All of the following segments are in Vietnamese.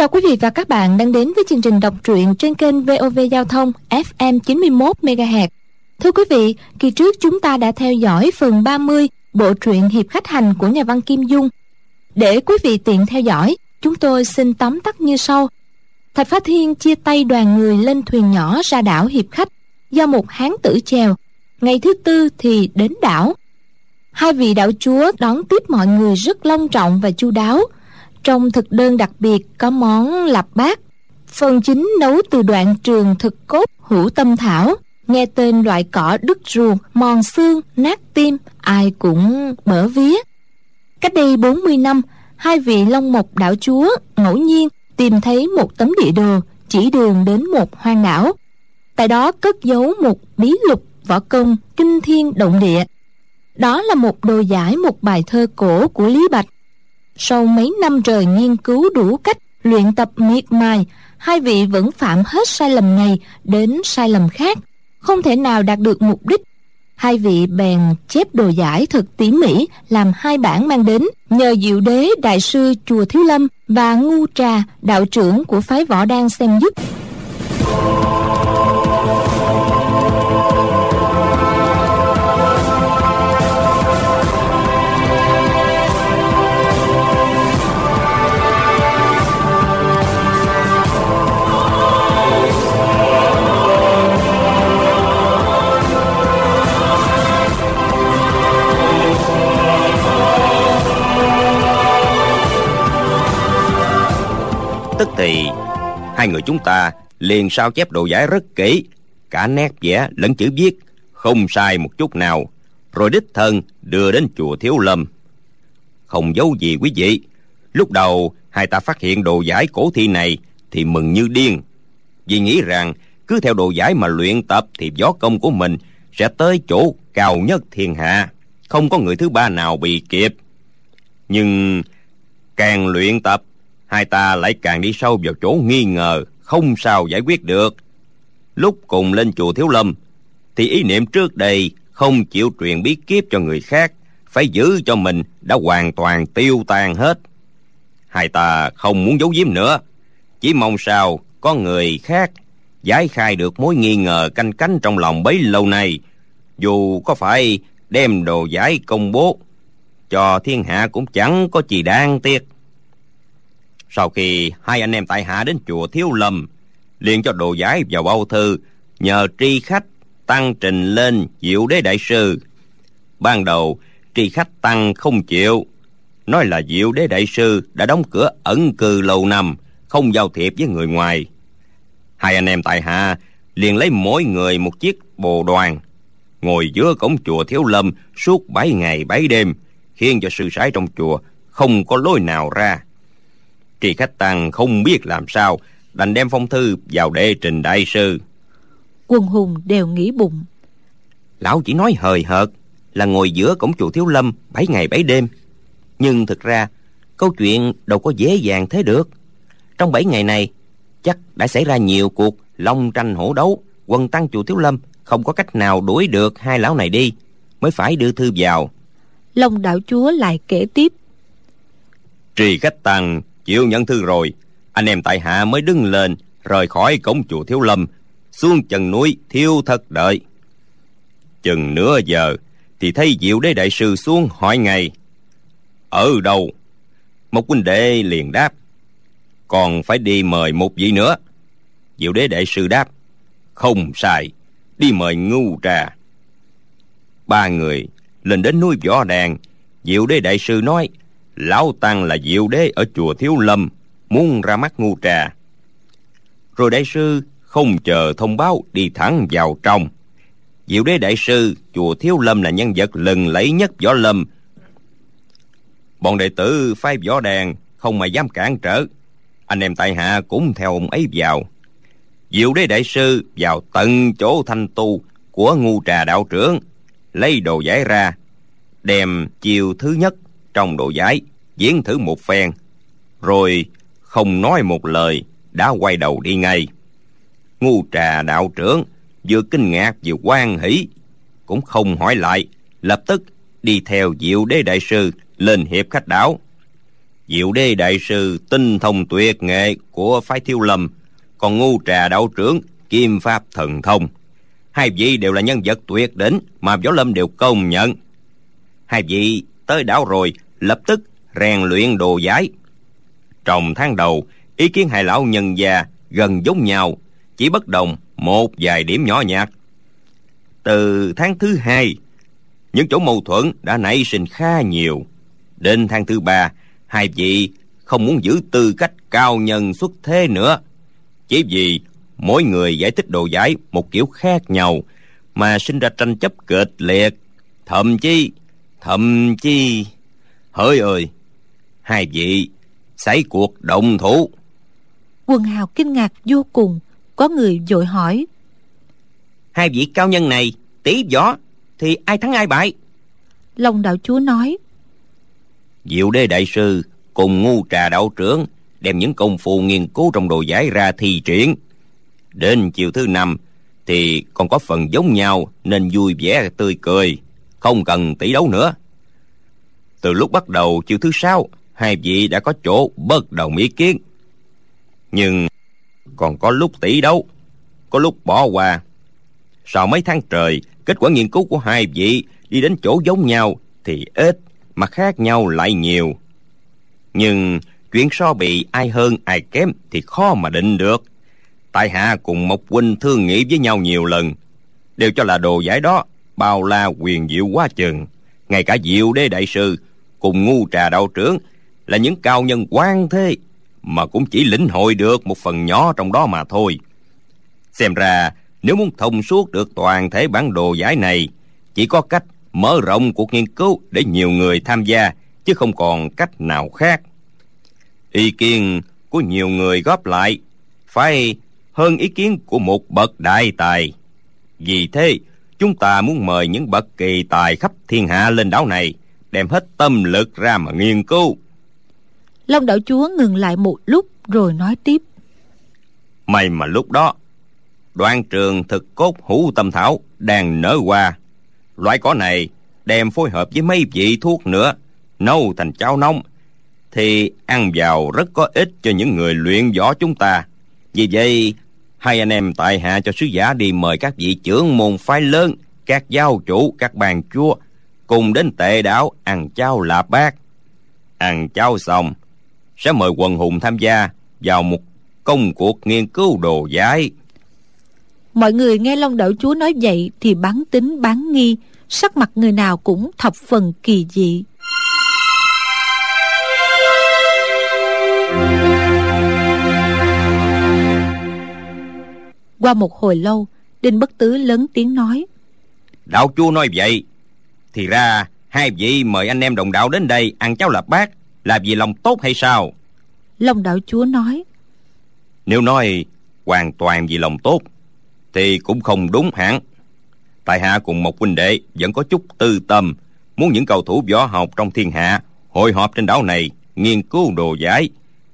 Chào quý vị và các bạn đang đến với chương trình đọc truyện trên kênh VOV Giao thông FM 91 MHz. Thưa quý vị, kỳ trước chúng ta đã theo dõi phần 30 bộ truyện Hiệp khách hành của nhà văn Kim Dung. Để quý vị tiện theo dõi, chúng tôi xin tóm tắt như sau. Thạch Phá Thiên chia tay đoàn người lên thuyền nhỏ ra đảo Hiệp khách do một hán tử chèo. Ngày thứ tư thì đến đảo. Hai vị đạo chúa đón tiếp mọi người rất long trọng và chu đáo. Trong thực đơn đặc biệt có món lạp bát. Phần chính nấu từ đoạn trường thực cốt hữu tâm thảo. Nghe tên loại cỏ đứt ruột, mòn xương, nát tim, ai cũng bở vía. Cách đây 40 năm, hai vị Long Mộc đảo chúa ngẫu nhiên tìm thấy một tấm địa đồ chỉ đường đến một hoang đảo. Tại đó cất giấu một bí lục võ công kinh thiên động địa. Đó là một đồ giải một bài thơ cổ của Lý Bạch. Sau mấy năm trời nghiên cứu đủ cách luyện tập miệt mài, hai vị vẫn phạm hết sai lầm này đến sai lầm khác, không thể nào đạt được mục đích. Hai vị bèn chép đồ giải thật tỉ mỉ làm hai bản mang đến nhờ diệu đế đại sư chùa Thiếu Lâm và ngu trà đạo trưởng của phái võ đan xem giúp. Hai người chúng ta liền sao chép đồ giải rất kỹ. Cả nét vẽ lẫn chữ viết không sai một chút nào. Rồi đích thân đưa đến chùa thiếu lâm. Không giấu gì quý vị, lúc đầu hai ta phát hiện đồ giải cổ thi này thì mừng như điên. Vì nghĩ rằng cứ theo đồ giải mà luyện tập thì võ công của mình sẽ tới chỗ cao nhất thiên hạ. Không có người thứ ba nào bị kịp. Nhưng càng luyện tập hai ta lại càng đi sâu vào chỗ nghi ngờ, không sao giải quyết được. Lúc cùng lên chùa thiếu lâm, thì ý niệm trước đây không chịu truyền bí kíp cho người khác, phải giữ cho mình đã hoàn toàn tiêu tan hết. Hai ta không muốn giấu giếm nữa, chỉ mong sao có người khác giải khai được mối nghi ngờ canh cánh trong lòng bấy lâu nay, dù có phải đem đồ giải công bố, cho thiên hạ cũng chẳng có gì đáng tiếc sau khi hai anh em tại hạ đến chùa thiếu lâm, liền cho đồ giải vào bao thư, nhờ tri khách tăng trình lên diệu đế đại sư. Ban đầu, tri khách tăng không chịu, nói là diệu đế đại sư đã đóng cửa ẩn cư lâu năm, không giao thiệp với người ngoài. Hai anh em tại hạ liền lấy mỗi người một chiếc bồ đoàn, ngồi giữa cổng chùa thiếu lâm suốt bảy ngày bảy đêm, khiến cho sư sãi trong chùa không có lối nào ra tri khách tăng không biết làm sao đành đem phong thư vào đệ trình đại sư Quân hùng đều nghĩ bụng. lão chỉ nói hời hợt là ngồi giữa cổng chùa thiếu lâm bảy ngày bảy đêm nhưng thực ra câu chuyện đâu có dễ dàng thế được trong bảy ngày này chắc đã xảy ra nhiều cuộc long tranh hổ đấu quân tăng chùa thiếu lâm không có cách nào đuổi được hai lão này đi mới phải đưa thư vào Long đạo chúa lại kể tiếp. trì khách tăng chịu nhận thư rồi. Anh em tại hạ mới đứng lên, rời khỏi cổng chùa thiếu lâm, xuống chân núi thiếu thất đợi. Chừng nửa giờ thì thấy diệu đế đại sư xuống hỏi ngay, ở đâu? Một huynh đệ liền đáp, còn phải đi mời một vị nữa. Diệu đế đại sư đáp, không sai, đi mời ngu trà. Ba người lên đến núi võ đàn. Diệu đế đại sư nói lão tăng là diệu đế ở chùa thiếu lâm, muốn ra mắt ngu trà. Rồi đại sư không chờ thông báo đi thẳng vào trong. Diệu đế đại sư, chùa thiếu lâm là nhân vật lừng lẫy nhất võ lâm. Bọn đệ tử phái võ đàn không mà dám cản trở. Anh em tại hạ cũng theo ông ấy vào. Diệu đế đại sư vào tận chỗ thanh tu của ngu trà đạo trưởng, lấy đồ giải ra, đem chiều thứ nhất trong đồ giải diễn thử một phen, rồi không nói một lời, đã quay đầu đi ngay. Ngu trà đạo trưởng vừa kinh ngạc vừa quan hỷ, cũng không hỏi lại, lập tức đi theo diệu đế đại sư lên hiệp khách đảo. Diệu đế đại sư tinh thông tuyệt nghệ của phái thiêu lâm, còn ngu trà đạo trưởng kim pháp thần thông. Hai vị đều là nhân vật tuyệt đỉnh mà võ lâm đều công nhận. Hai vị tới đảo rồi, lập tức rèn luyện đồ giái trong tháng đầu, ý kiến hai lão nhân già gần giống nhau, chỉ bất đồng một vài điểm nhỏ nhặt. Từ tháng thứ hai, những chỗ mâu thuẫn đã nảy sinh khá nhiều. Đến tháng thứ ba, hai vị không muốn giữ tư cách cao nhân xuất thế nữa. Chỉ vì mỗi người giải thích đồ giải một kiểu khác nhau mà sinh ra tranh chấp kịch liệt. Thậm chí thậm chí, hỡi ơi hai vị. Xảy cuộc động thủ. Quần hào kinh ngạc vô cùng có người vội hỏi. Hai vị cao nhân này tí võ thì ai thắng ai bại? Long đạo chúa nói. Diệu đế đại sư cùng ngu trà đạo trưởng đem những công phu nghiên cứu trong đồ giải ra thi triển. Đến chiều thứ năm thì còn có phần giống nhau nên vui vẻ tươi cười không cần tỷ đấu nữa. Từ lúc bắt đầu chiều thứ sáu hai vị đã có chỗ bất đồng ý kiến. Nhưng còn có lúc tỷ đấu, có lúc bỏ qua. Sau mấy tháng trời, kết quả nghiên cứu của hai vị đi đến chỗ giống nhau thì ít mà khác nhau lại nhiều. Nhưng chuyện so bị ai hơn ai kém thì khó mà định được. Tại hạ cùng Mộc huynh thương nghĩ với nhau nhiều lần, đều cho là đồ giải đó bao la quyền diệu quá chừng. Ngay cả diệu đế đại sư cùng ngu trà đạo trưởng là những cao nhân quan thế, mà cũng chỉ lĩnh hội được một phần nhỏ trong đó mà thôi. Xem ra, nếu muốn thông suốt được toàn thể bản đồ giải này, chỉ có cách mở rộng cuộc nghiên cứu để nhiều người tham gia, chứ không còn cách nào khác. Ý kiến của nhiều người góp lại phải hơn ý kiến của một bậc đại tài. Vì thế, chúng ta muốn mời những bậc kỳ tài khắp thiên hạ lên đảo này, đem hết tâm lực ra mà nghiên cứu long đạo chúa ngừng lại một lúc rồi nói tiếp. May mà lúc đó đoạn trường thực cốt hữu tâm thảo đang nở hoa. Loại cỏ này đem phối hợp với mấy vị thuốc nữa, nấu thành cháo nóng, thì ăn vào rất có ích cho những người luyện võ chúng ta. Vì vậy, hai anh em tại hạ cho sứ giả đi mời các vị trưởng môn phái lớn, các giáo chủ, các bàn chúa cùng đến tệ đảo ăn cháo lạp bát. Ăn cháo xong sẽ mời quần hùng tham gia vào một công cuộc nghiên cứu đồ giải. Mọi người nghe long đảo chúa nói vậy thì bán tính bán nghi sắc mặt người nào cũng thập phần kỳ dị. Qua một hồi lâu đinh bất tứ lớn tiếng nói đạo chúa nói vậy thì ra hai vị mời anh em đồng đạo đến đây ăn cháo lạp bát là vì lòng tốt hay sao? Long đạo chúa nói. Nếu nói hoàn toàn vì lòng tốt thì cũng không đúng hẳn. Tại hạ cùng một huynh đệ vẫn có chút tư tâm muốn những cầu thủ võ học trong thiên hạ hội họp trên đảo này nghiên cứu đồ giải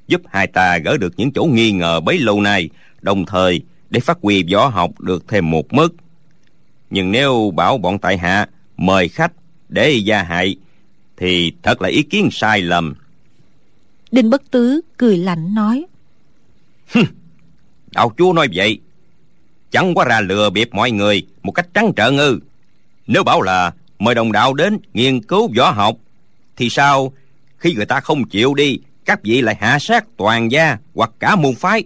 giúp hai ta gỡ được những chỗ nghi ngờ bấy lâu nay đồng thời để phát huy võ học được thêm một mức. Nhưng nếu bảo bọn tại hạ mời khách để gia hại thì thật là ý kiến sai lầm. Đinh bất tứ cười lạnh nói. Đạo chúa nói vậy. Chẳng quá ra lừa bịp mọi người một cách trắng trợn ư. Nếu bảo là mời đồng đạo đến nghiên cứu võ học thì sao khi người ta không chịu đi các vị lại hạ sát toàn gia hoặc cả môn phái?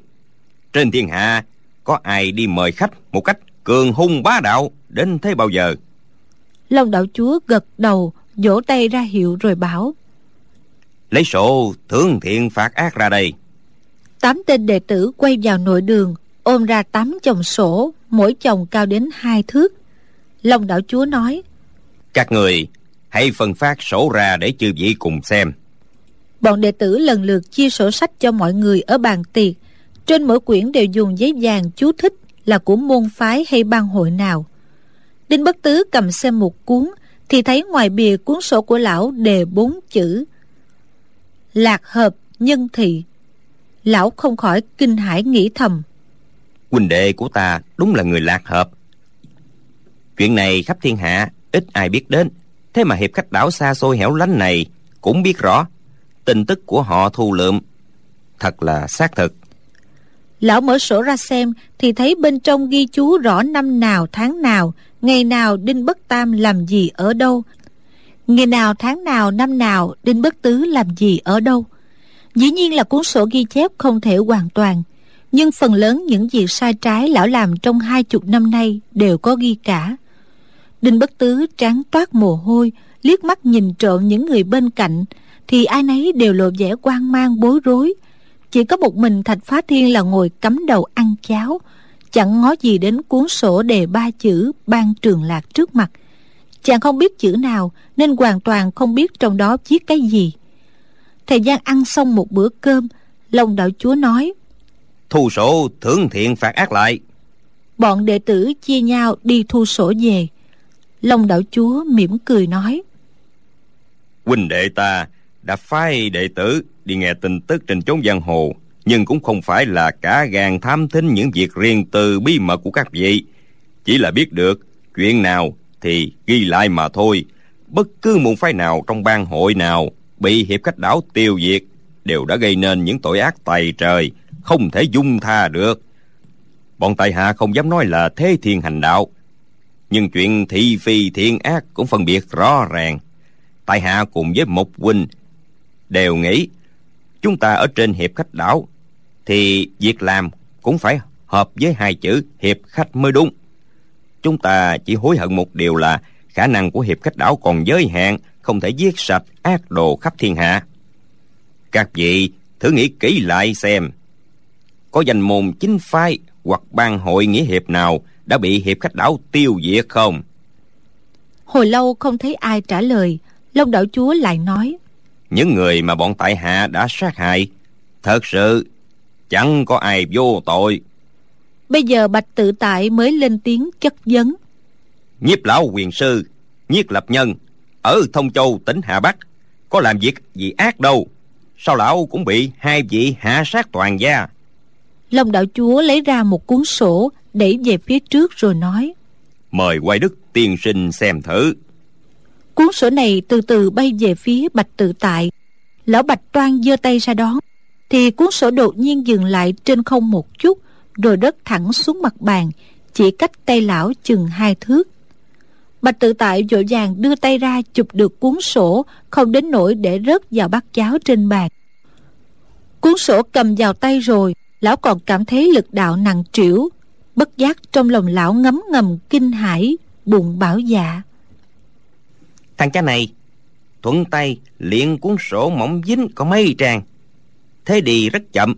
Trên thiên hạ có ai đi mời khách một cách cường hung bá đạo đến thế bao giờ? Long đạo chúa gật đầu vỗ tay ra hiệu rồi bảo lấy sổ thưởng thiện phạt ác ra đây. Tám tên đệ tử quay vào nội đường ôm ra tám chồng sổ mỗi chồng cao đến hai thước. Long đạo chúa nói các người hãy phân phát sổ ra để chư vị cùng xem. Bọn đệ tử lần lượt chia sổ sách cho mọi người ở bàn tiệc. Trên mỗi quyển đều dùng giấy vàng chú thích là của môn phái hay bang hội nào. Đinh bất tứ cầm xem một cuốn thì thấy ngoài bìa cuốn sổ của lão đề bốn chữ. Lạc hợp nhân thị. Lão không khỏi kinh hãi nghĩ thầm. Huynh đệ của ta đúng là người lạc hợp. Chuyện này khắp thiên hạ ít ai biết đến. Thế mà hiệp khách đảo xa xôi hẻo lánh này cũng biết rõ. Tin tức của họ thu lượm. Thật là xác thực. Lão mở sổ ra xem thì thấy bên trong ghi chú rõ năm nào tháng nào ngày nào đinh bất tam làm gì ở đâu? Ngày nào tháng nào, năm nào, đinh bất tứ làm gì ở đâu? Dĩ nhiên là cuốn sổ ghi chép không thể hoàn toàn, nhưng phần lớn những việc sai trái lão làm trong hai chục năm nay đều có ghi cả. Đinh bất tứ trán toát mồ hôi, liếc mắt nhìn trộm những người bên cạnh, thì ai nấy đều lộ vẻ quan mang bối rối. Chỉ có một mình thạch phá thiên là ngồi cắm đầu ăn cháo chẳng ngó gì đến cuốn sổ đề ba chữ ban trường lạc trước mặt. Chàng không biết chữ nào nên hoàn toàn không biết trong đó viết cái gì. Thời gian ăn xong một bữa cơm long đạo chúa nói thu sổ thưởng thiện phạt ác lại. Bọn đệ tử chia nhau đi thu sổ về. Long đạo chúa mỉm cười nói huynh đệ ta đã phái đệ tử đi nghe tin tức trên chốn giang hồ nhưng cũng không phải là cả gan tham thính những việc riêng tư bí mật của các vị. Chỉ là biết được, chuyện nào thì ghi lại mà thôi. Bất cứ môn phái nào trong bang hội nào bị hiệp khách đảo tiêu diệt đều đã gây nên những tội ác tày trời, không thể dung tha được. Bọn tại hạ không dám nói là thế thiên hành đạo, nhưng chuyện thị phi thiện ác cũng phân biệt rõ ràng. Tại hạ cùng với một huynh đều nghĩ chúng ta ở trên hiệp khách đảo, thì việc làm cũng phải hợp với hai chữ hiệp khách mới đúng. Chúng ta chỉ hối hận một điều là khả năng của hiệp khách đảo còn giới hạn, không thể giết sạch ác đồ khắp thiên hạ. Các vị thử nghĩ kỹ lại xem, có danh môn chính phái hoặc ban hội nghĩa hiệp nào đã bị hiệp khách đảo tiêu diệt không? Hồi lâu không thấy ai trả lời, long đảo chúa lại nói những người mà bọn tại hạ đã sát hại thật sự chẳng có ai vô tội. Bây giờ bạch tự tại mới lên tiếng chất vấn. Nhiếp lão quyền sư nhiếp lập nhân ở thông châu tỉnh hà bắc có làm việc gì ác đâu. Sao lão cũng bị hai vị hạ sát toàn gia? Long đạo chúa lấy ra một cuốn sổ đẩy về phía trước rồi nói. Mời quay đức tiên sinh xem thử cuốn sổ này từ từ bay về phía bạch tự tại. Lão bạch toan giơ tay ra đón thì cuốn sổ đột nhiên dừng lại trên không một chút, rồi đất thẳng xuống mặt bàn, chỉ cách tay lão chừng hai thước. Bạch tự tại vội vàng đưa tay ra chụp được cuốn sổ, không đến nỗi để rớt vào bát cháo trên bàn. Cuốn sổ cầm vào tay rồi, lão còn cảm thấy lực đạo nặng trĩu, bất giác trong lòng lão ngấm ngầm kinh hãi bụng bảo dạ thằng cha này, thuận tay liền cuốn sổ mỏng dính có mấy trang. Thế đi rất chậm,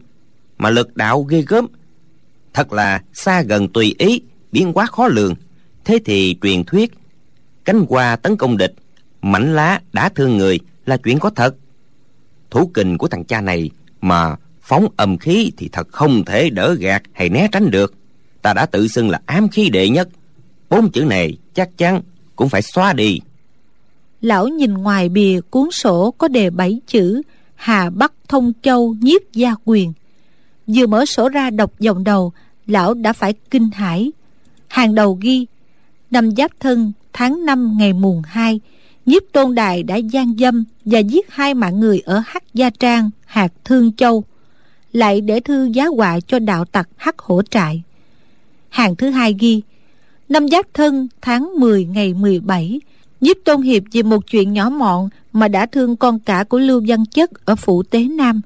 mà lực đạo ghê gớm. Thật là xa gần tùy ý, biến quá khó lường. Thế thì truyền thuyết, cánh hoa tấn công địch, mảnh lá đã thương người là chuyện có thật. Thủ kình của thằng cha này mà phóng âm khí thì thật không thể đỡ gạt hay né tránh được. Ta đã tự xưng là ám khí đệ nhất. Bốn chữ này chắc chắn cũng phải xóa đi lão nhìn ngoài bìa cuốn sổ có đề bảy chữ, hà bắc thông châu nhiếp gia quyền. Vừa mở sổ ra đọc dòng đầu, lão đã phải kinh hãi. Hàng đầu ghi, năm giáp thân, tháng năm ngày mùng hai, nhiếp tôn đài đã gian dâm và giết hai mạng người ở hắc gia trang hạt thương châu, lại để thư giá họa cho đạo tặc hắc hổ trại. Hàng thứ hai ghi, năm giáp thân, tháng 10 ngày 17 nhiếp tôn hiệp vì một chuyện nhỏ mọn mà đã thương con cả của lưu văn chất ở phủ tế nam.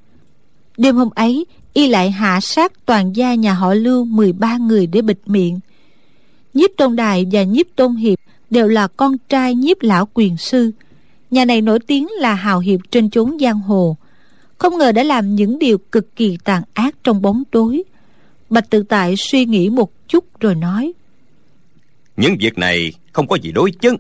Đêm hôm ấy, y lại hạ sát toàn gia nhà họ lưu 13 người để bịt miệng. Nhiếp tôn đài và nhiếp tôn hiệp đều là con trai nhiếp lão quyền sư. Nhà này nổi tiếng là hào hiệp trên chốn giang hồ. Không ngờ đã làm những điều cực kỳ tàn ác trong bóng tối. Bạch tự tại suy nghĩ một chút rồi nói, những việc này không có gì đối chứng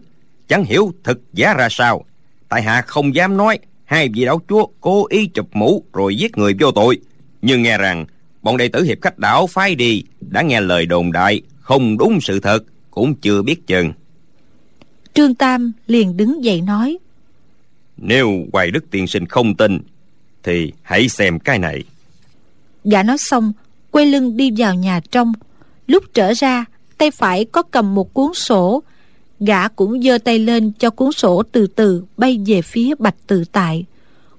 chẳng hiểu thực giá ra sao. Tại hạ không dám nói hai vị đảo chúa cố ý chụp mũ rồi giết người vô tội. Nhưng nghe rằng bọn đệ tử hiệp khách đảo phái đi đã nghe lời đồn đại không đúng sự thật cũng chưa biết chừng. Trương tam liền đứng dậy nói nếu hoài đức tiên sinh không tin thì hãy xem cái này. Gã nói xong quay lưng đi vào nhà trong. Lúc trở ra tay phải có cầm một cuốn sổ gã cũng giơ tay lên cho cuốn sổ từ từ bay về phía bạch tự tại.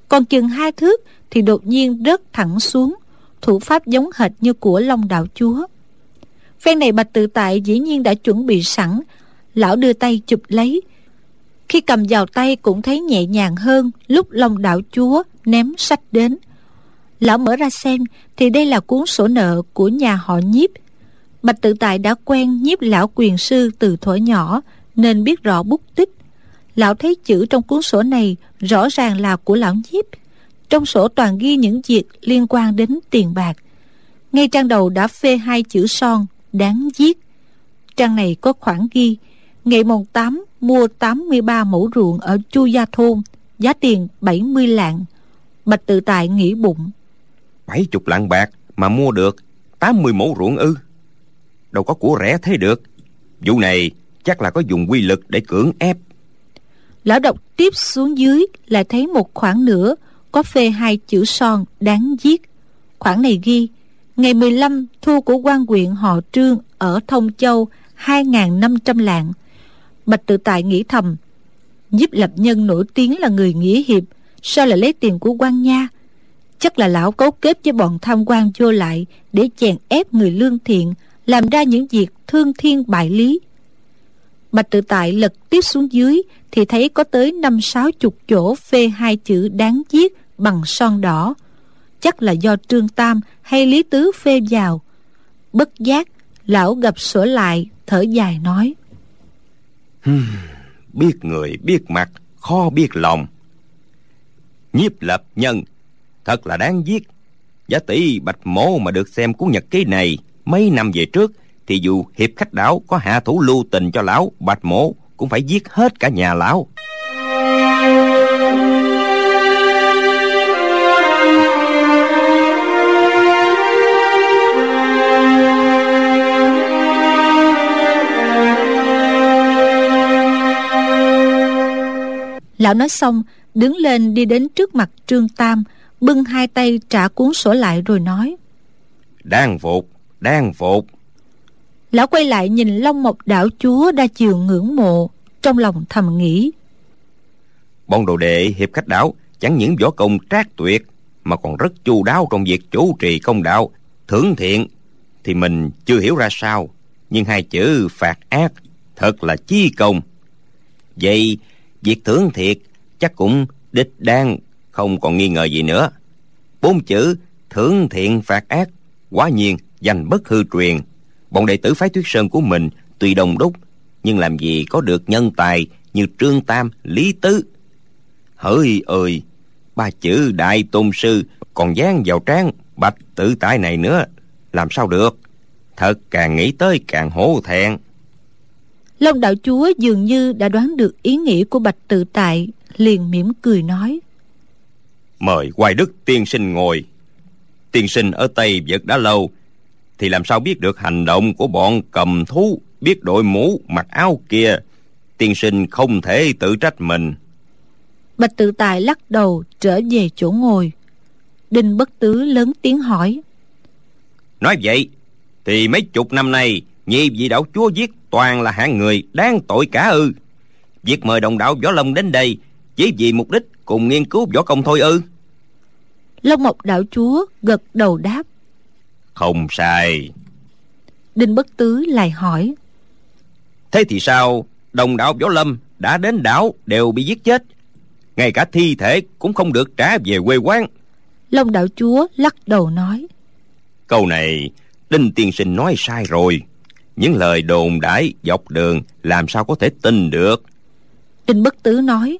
Còn chừng hai thước thì đột nhiên rớt thẳng xuống, thủ pháp giống hệt như của long đạo chúa. Phen này bạch tự tại dĩ nhiên đã chuẩn bị sẵn, lão đưa tay chụp lấy. Khi cầm vào tay cũng thấy nhẹ nhàng hơn lúc long đạo chúa ném sách đến. Lão mở ra xem thì đây là cuốn sổ nợ của nhà họ nhiếp. Bạch tự tại đã quen nhiếp lão quyền sư từ thuở nhỏ nên biết rõ bút tích. Lão thấy chữ trong cuốn sổ này rõ ràng là của lão nhiếp. Trong sổ toàn ghi những việc liên quan đến tiền bạc. Ngay trang đầu đã phê hai chữ son, đáng giết trang này có khoản ghi, ngày mồng 8 mua 83 mẫu ruộng ở Chu Gia Thôn, giá tiền 70 lạng. Bạch tự tại nghĩ bụng. Bảy chục lạng bạc mà mua được 80 mẫu ruộng ư? Đâu có của rẻ thế được. Vụ này chắc là có dùng quy lực để cưỡng ép. Lão đọc tiếp xuống dưới lại thấy một khoảng nữa có phê hai chữ son đáng giết khoảng này ghi, ngày 15 thu của quan huyện họ trương ở thông châu 2.500 lạng. Bạch tự tại nghĩ thầm giúp lập nhân nổi tiếng là người nghĩa hiệp, sao lại lấy tiền của quan nha? Chắc là lão cấu kết với bọn tham quan vô lại để chèn ép người lương thiện, làm ra những việc thương thiên bại lý bạch tự tại lật tiếp xuống dưới thì thấy có tới năm sáu chục chỗ phê hai chữ đáng giết bằng son đỏ. Chắc là do trương tam hay lý tứ phê vào. Bất giác, lão gặp sửa lại, thở dài nói. Biết người, biết mặt, khó biết lòng. Nhiếp lập nhân, thật là đáng giết. Giá tỷ bạch mổ mà được xem cuốn nhật ký này mấy năm về trước thì dù hiệp khách đảo có hạ thủ lưu tình cho lão bạch mổ cũng phải giết hết cả nhà lão. Lão nói xong đứng lên đi đến trước mặt trương tam bưng hai tay trả cuốn sổ lại rồi nói. Đang phục đang phục lão quay lại nhìn long mộc đảo chúa đa chiều ngưỡng mộ, trong lòng thầm nghĩ. Bọn đồ đệ hiệp khách đảo, chẳng những võ công trác tuyệt, mà còn rất chu đáo trong việc chủ trì công đạo, thưởng thiện. Thì mình chưa hiểu ra sao, nhưng hai chữ phạt ác thật là chi công. Vậy, việc thưởng thiệt chắc cũng đích đang không còn nghi ngờ gì nữa. Bốn chữ thưởng thiện phạt ác quá nhiên, danh bất hư truyền bọn đệ tử phái tuyết sơn của mình tuy đồng đúc nhưng làm gì có được nhân tài như trương tam lý tứ. Hỡi ơi ba chữ đại tôn sư còn dán vào trán bạch tự tại này nữa làm sao được? Thật càng nghĩ tới càng hổ thẹn. Long đạo chúa dường như đã đoán được ý nghĩ của bạch tự tại liền mỉm cười nói. Mời hoài đức tiên sinh ngồi. Tiên sinh ở tây vật đã lâu thì làm sao biết được hành động của bọn cầm thú biết đội mũ mặc áo kia? Tiên sinh không thể tự trách mình. Bạch tự tài lắc đầu trở về chỗ ngồi. Đinh bất tứ lớn tiếng hỏi. Nói vậy thì mấy chục năm nay nhị vị đạo chúa giết toàn là hạng người đáng tội cả ư. Việc mời đồng đạo võ lâm đến đây chỉ vì mục đích cùng nghiên cứu võ công thôi ư. Long mộc đạo chúa gật đầu đáp không sai. Đinh bất tứ lại hỏi. Thế thì sao? Đồng đạo võ lâm đã đến đảo đều bị giết chết. Ngay cả thi thể cũng không được trả về quê quán. Long đạo chúa lắc đầu nói. Câu này đinh tiên sinh nói sai rồi. Những lời đồn đãi dọc đường làm sao có thể tin được? Đinh bất tứ nói.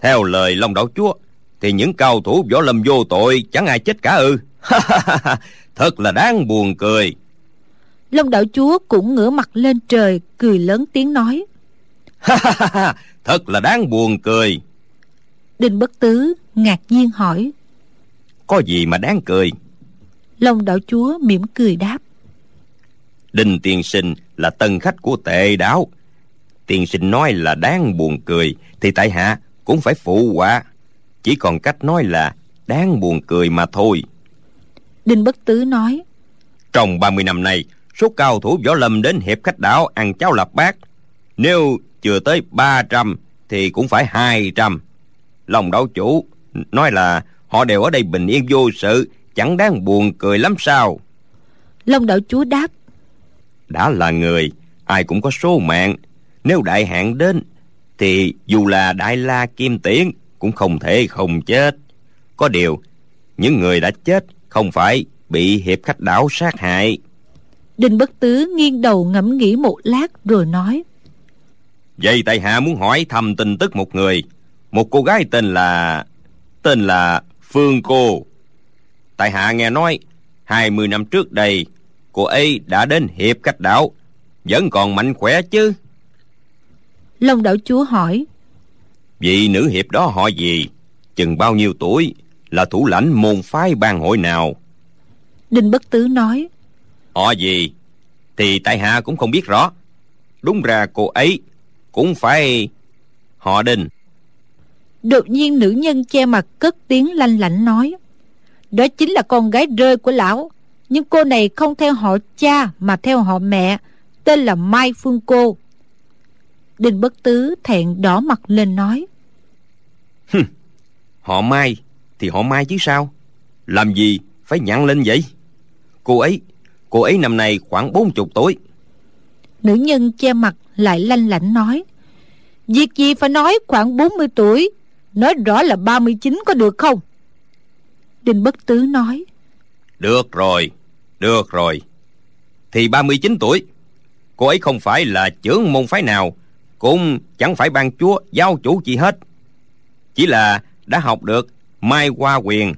Theo lời long đạo chúa thì những cao thủ võ lâm vô tội chẳng ai chết cả ư? Thật là đáng buồn cười. Long đạo chúa cũng ngửa mặt lên trời cười lớn tiếng nói. Thật là đáng buồn cười. Đinh bất tứ ngạc nhiên hỏi. Có gì mà đáng cười? Long đạo chúa mỉm cười đáp. Đinh tiên sinh là tân khách của tệ đáo tiên sinh nói là đáng buồn cười thì tại hạ cũng phải phụ họa chỉ còn cách nói là đáng buồn cười mà thôi. Đinh bất tứ nói trong 30 năm nay số cao thủ võ lâm đến hiệp khách đảo ăn cháo lập bát. Nếu chưa tới 300 thì cũng phải 200 lòng đảo chủ nói là họ đều ở đây bình yên vô sự chẳng đáng buồn cười lắm sao? Long đạo chúa đáp đã là người ai cũng có số mạng. Nếu đại hạn đến thì dù là đại la kim tiễn cũng không thể không chết. Có điều những người đã chết không phải bị hiệp khách đảo sát hại. Đinh bất tứ nghiêng đầu ngẫm nghĩ một lát rồi nói. Vậy tại hạ muốn hỏi thăm tin tức một người. Một cô gái tên là tên là phương cô. Tại hạ nghe nói hai mươi năm trước đây cô ấy đã đến hiệp khách đảo. Vẫn còn mạnh khỏe chứ? Long đảo chúa hỏi vị nữ hiệp đó họ gì? Chừng bao nhiêu tuổi? Là thủ lãnh môn phái ban hội nào? Đinh bất tứ nói. Họ gì? Thì tại hạ cũng không biết rõ. Đúng ra cô ấy cũng phải họ đinh. Đột nhiên nữ nhân che mặt cất tiếng lanh lảnh nói. Đó chính là con gái rơi của lão. Nhưng cô này không theo họ cha mà theo họ mẹ. Tên là mai phương cô. Đinh bất tứ thẹn đỏ mặt lên nói họ mai thì họ mai chứ sao? Làm gì phải nhặn lên vậy? Cô ấy cô ấy năm nay khoảng bốn chục tuổi. Nữ nhân che mặt lại lanh lảnh nói việc gì phải nói khoảng 40 tuổi? Nói rõ là 39 có được không? Đinh bất tứ nói được rồi được rồi. Thì 39 tuổi cô ấy không phải là trưởng môn phái nào cũng chẳng phải ban chúa giáo chủ gì hết chỉ là đã học được mai hoa quyền.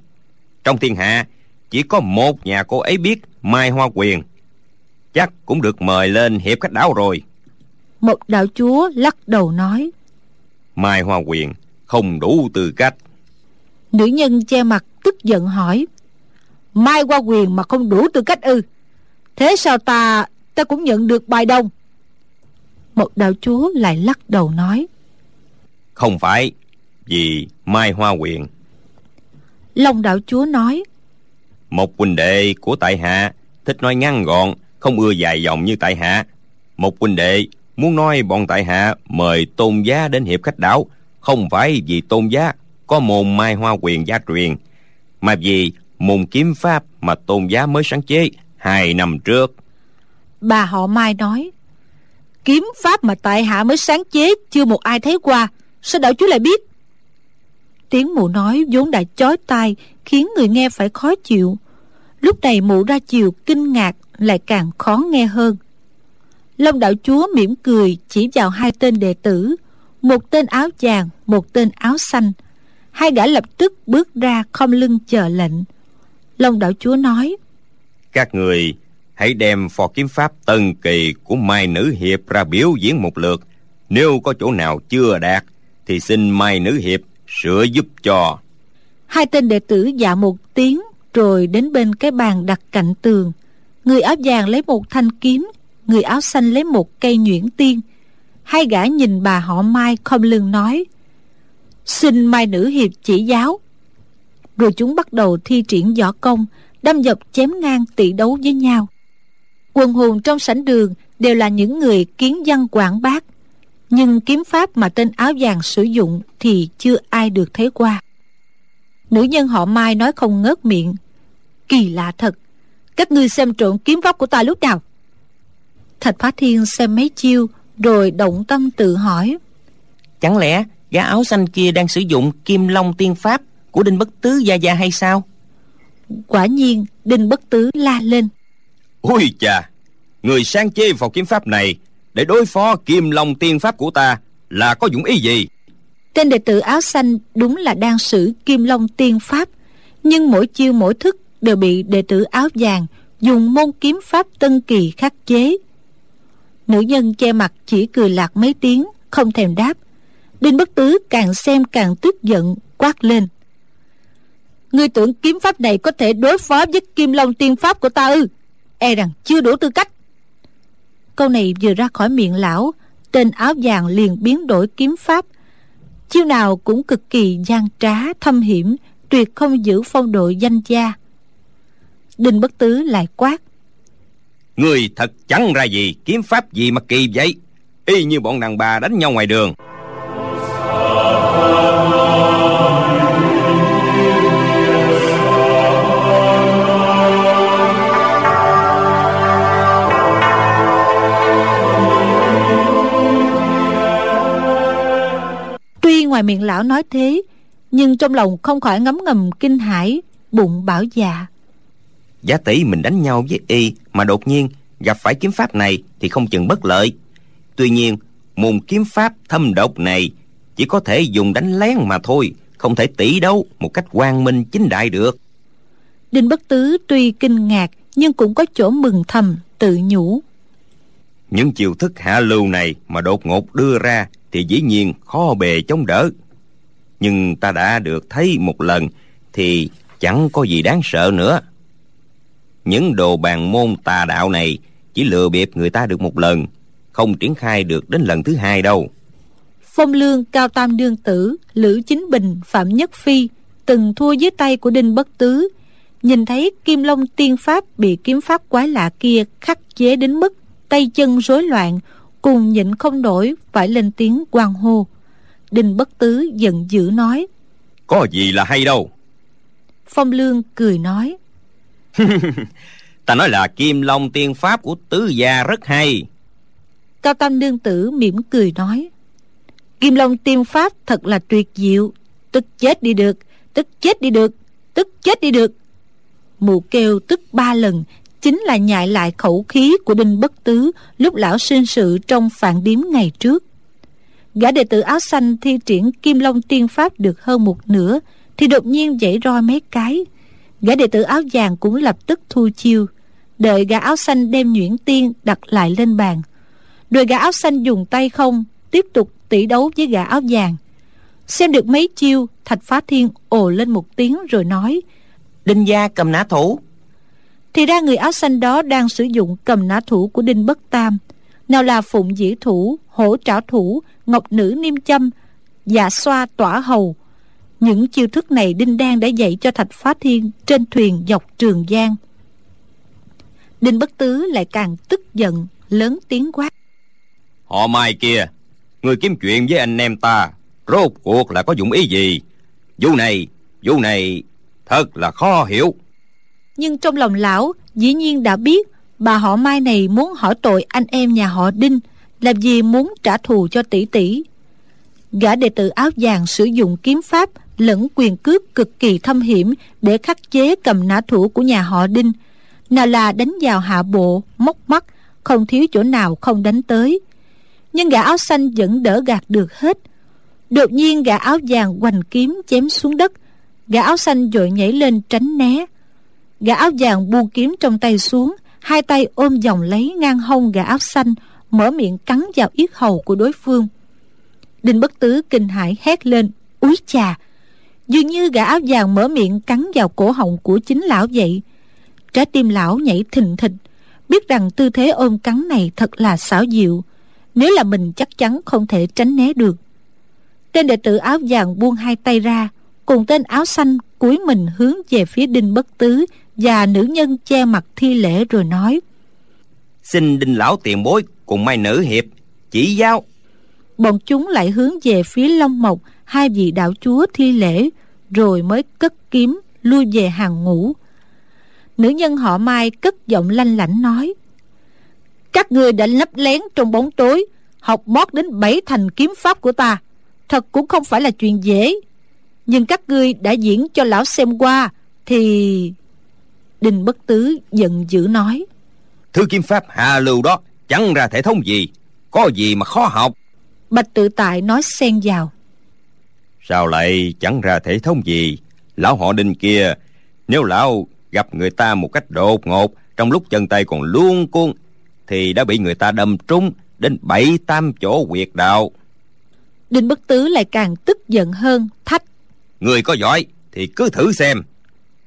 Trong thiên hạ chỉ có một nhà cô ấy biết mai hoa quyền. Chắc cũng được mời lên hiệp khách đảo rồi. Một đạo chúa lắc đầu nói. Mai hoa quyền không đủ tư cách. Nữ nhân che mặt tức giận hỏi. Mai hoa quyền mà không đủ tư cách ư? Thế sao ta ta cũng nhận được bài đồng? Một đạo chúa lại lắc đầu nói. Không phải vì mai hoa quyền. Long đạo chúa nói một huynh đệ của tại hạ thích nói ngắn gọn không ưa dài dòng như tại hạ. Một huynh đệ muốn nói bọn tại hạ mời tôn giá đến hiệp khách đảo không phải vì tôn giá có môn mai hoa quyền gia truyền mà vì môn kiếm pháp mà tôn giá mới sáng chế hai năm trước. bà họ mai nói kiếm pháp mà tại hạ mới sáng chế chưa một ai thấy qua sao đạo chúa lại biết tiếng mụ nói vốn đã chói tai, khiến người nghe phải khó chịu. Lúc này mụ ra chiều kinh ngạc, lại càng khó nghe hơn. Long đạo chúa mỉm cười chỉ vào hai tên đệ tử, một tên áo vàng, một tên áo xanh. Hai gã lập tức bước ra không lưng chờ lệnh. Long đạo chúa nói, các người, hãy đem phò kiếm pháp tân kỳ của mai nữ hiệp ra biểu diễn một lượt. Nếu có chỗ nào chưa đạt, thì xin mai nữ hiệp sửa giúp cho. Hai tên đệ tử dạ một tiếng rồi đến bên cái bàn đặt cạnh tường. Người áo vàng lấy một thanh kiếm, người áo xanh lấy một cây nhuyễn tiên. Hai gã nhìn bà họ mai không lưng nói, xin mai nữ hiệp chỉ giáo. Rồi chúng bắt đầu thi triển võ công, đâm dập chém ngang tỷ đấu với nhau. Quần hùng trong sảnh đường đều là những người kiến văn quảng bác nhưng kiếm pháp mà tên áo vàng sử dụng thì chưa ai được thấy qua. Nữ nhân họ mai nói không ngớt miệng kỳ lạ thật các ngươi xem trộn kiếm pháp của ta lúc nào? Thạch phá thiên xem mấy chiêu rồi động tâm tự hỏi chẳng lẽ gã áo xanh kia đang sử dụng kim long tiên pháp của đinh bất tứ gia gia hay sao? Quả nhiên đinh bất tứ la lên ôi chà người sáng chế vào kiếm pháp này để đối phó kim long tiên pháp của ta là có dụng ý gì? Tên đệ tử áo xanh đúng là đang sử kim long tiên pháp, nhưng mỗi chiêu mỗi thức đều bị đệ tử áo vàng dùng môn kiếm pháp tân kỳ khắc chế. Nữ nhân che mặt chỉ cười lạc mấy tiếng, không thèm đáp. Đinh bất tứ càng xem càng tức giận, quát lên. Ngươi tưởng kiếm pháp này có thể đối phó với kim long tiên pháp của ta ư? E rằng chưa đủ tư cách câu này vừa ra khỏi miệng lão, tên áo vàng liền biến đổi kiếm pháp. Chiêu nào cũng cực kỳ gian trá, thâm hiểm, tuyệt không giữ phong độ danh gia. Đinh bất tứ lại quát. Người thật chẳng ra gì kiếm pháp gì mà kỳ vậy. Y như bọn đàn bà đánh nhau ngoài đường. Ngoài miệng lão nói thế nhưng trong lòng không khỏi ngấm ngầm kinh hãi bụng bảo dạ giá tỷ mình đánh nhau với y mà đột nhiên gặp phải kiếm pháp này thì không chừng bất lợi. Tuy nhiên môn kiếm pháp thâm độc này chỉ có thể dùng đánh lén mà thôi không thể tỷ đấu một cách quang minh chính đại được. Đinh bất tứ tuy kinh ngạc nhưng cũng có chỗ mừng thầm tự nhủ. Những chiêu thức hạ lưu này mà đột ngột đưa ra thì dĩ nhiên khó bề chống đỡ. Nhưng ta đã được thấy một lần thì chẳng có gì đáng sợ nữa. Những đồ bàn môn tà đạo này chỉ lừa bịp người ta được một lần, không triển khai được đến lần thứ hai đâu. Phong lương cao tam đương tử, lữ chính bình, phạm nhất phi từng thua dưới tay của đinh bất tứ. Nhìn thấy kim long tiên pháp bị kiếm pháp quái lạ kia khắc chế đến mức tay chân rối loạn cùng nhịn không nổi phải lên tiếng quan hô. Đinh bất tứ giận dữ nói có gì là hay đâu? Phong lương cười nói ta nói là kim long tiên pháp của tứ gia rất hay. Cao tam đương tử mỉm cười nói kim long tiên pháp thật là tuyệt diệu tức chết đi được tức chết đi được tức chết đi được. Mụ kêu tức ba lần chính là nhại lại khẩu khí của đinh bất tứ lúc lão sinh sự trong phản điếm ngày trước. Gã đệ tử áo xanh thi triển kim long tiên pháp được hơn một nửa, thì đột nhiên dãy roi mấy cái. Gã đệ tử áo vàng cũng lập tức thu chiêu. Đợi gã áo xanh đem nhuyễn tiên đặt lại lên bàn. Rồi gã áo xanh dùng tay không, tiếp tục tỷ đấu với gã áo vàng. Xem được mấy chiêu, thạch phá thiên ồ lên một tiếng rồi nói, đinh gia cầm nã thủ thì ra người áo xanh đó đang sử dụng cầm nã thủ của đinh bất tam. Nào là phụng dĩ thủ, hổ trảo thủ, ngọc nữ niêm châm dạ xoa tỏa hầu. Những chiêu thức này đinh đan đã dạy cho thạch phá thiên trên thuyền dọc trường giang. Đinh bất tứ lại càng tức giận, lớn tiếng quát. Họ mai kia, người kiếm chuyện với anh em ta, rốt cuộc là có dụng ý gì? Vụ này vụ này thật là khó hiểu nhưng trong lòng lão, dĩ nhiên đã biết bà họ mai này muốn hỏi tội anh em nhà họ đinh, làm gì muốn trả thù cho tỷ tỷ. Gã đệ tử áo vàng sử dụng kiếm pháp lẫn quyền cướp cực kỳ thâm hiểm để khắc chế cầm nã thủ của nhà họ đinh. Nào là đánh vào hạ bộ, móc mắt, không thiếu chỗ nào không đánh tới. Nhưng gã áo xanh vẫn đỡ gạt được hết. Đột nhiên gã áo vàng hoành kiếm chém xuống đất. Gã áo xanh vội nhảy lên tránh né gã áo vàng buông kiếm trong tay xuống, hai tay ôm vòng lấy ngang hông gã áo xanh, mở miệng cắn vào yết hầu của đối phương. Đinh bất tứ kinh hãi hét lên, úi chà! Dường như gã áo vàng mở miệng cắn vào cổ họng của chính lão vậy. Trái tim lão nhảy thình thịch, biết rằng tư thế ôm cắn này thật là xảo diệu, nếu là mình chắc chắn không thể tránh né được. Tên đệ tử áo vàng buông hai tay ra, cùng tên áo xanh cúi mình hướng về phía đinh bất tứ và nữ nhân che mặt thi lễ rồi nói xin đinh lão tiền bối cùng mai nữ hiệp chỉ giáo. Bọn chúng lại hướng về phía long mộc hai vị đạo chúa thi lễ rồi mới cất kiếm lui về hàng ngũ. Nữ nhân họ mai cất giọng lanh lảnh nói các ngươi đã lấp lén trong bóng tối học mót đến bảy thành kiếm pháp của ta. Thật cũng không phải là chuyện dễ. Nhưng các ngươi đã diễn cho lão xem qua thì đinh bất tứ giận dữ nói. Thứ kiếm pháp hạ lưu đó chẳng ra thể thống gì. Có gì mà khó học? Bạch tự tại nói xen vào. Sao lại chẳng ra thể thống gì? Lão họ đinh kia nếu lão gặp người ta một cách đột ngột trong lúc chân tay còn luôn cuông thì đã bị người ta đâm trúng đến bảy tam chỗ quyệt đạo. Đinh bất tứ lại càng tức giận hơn thách. Người có giỏi thì cứ thử xem.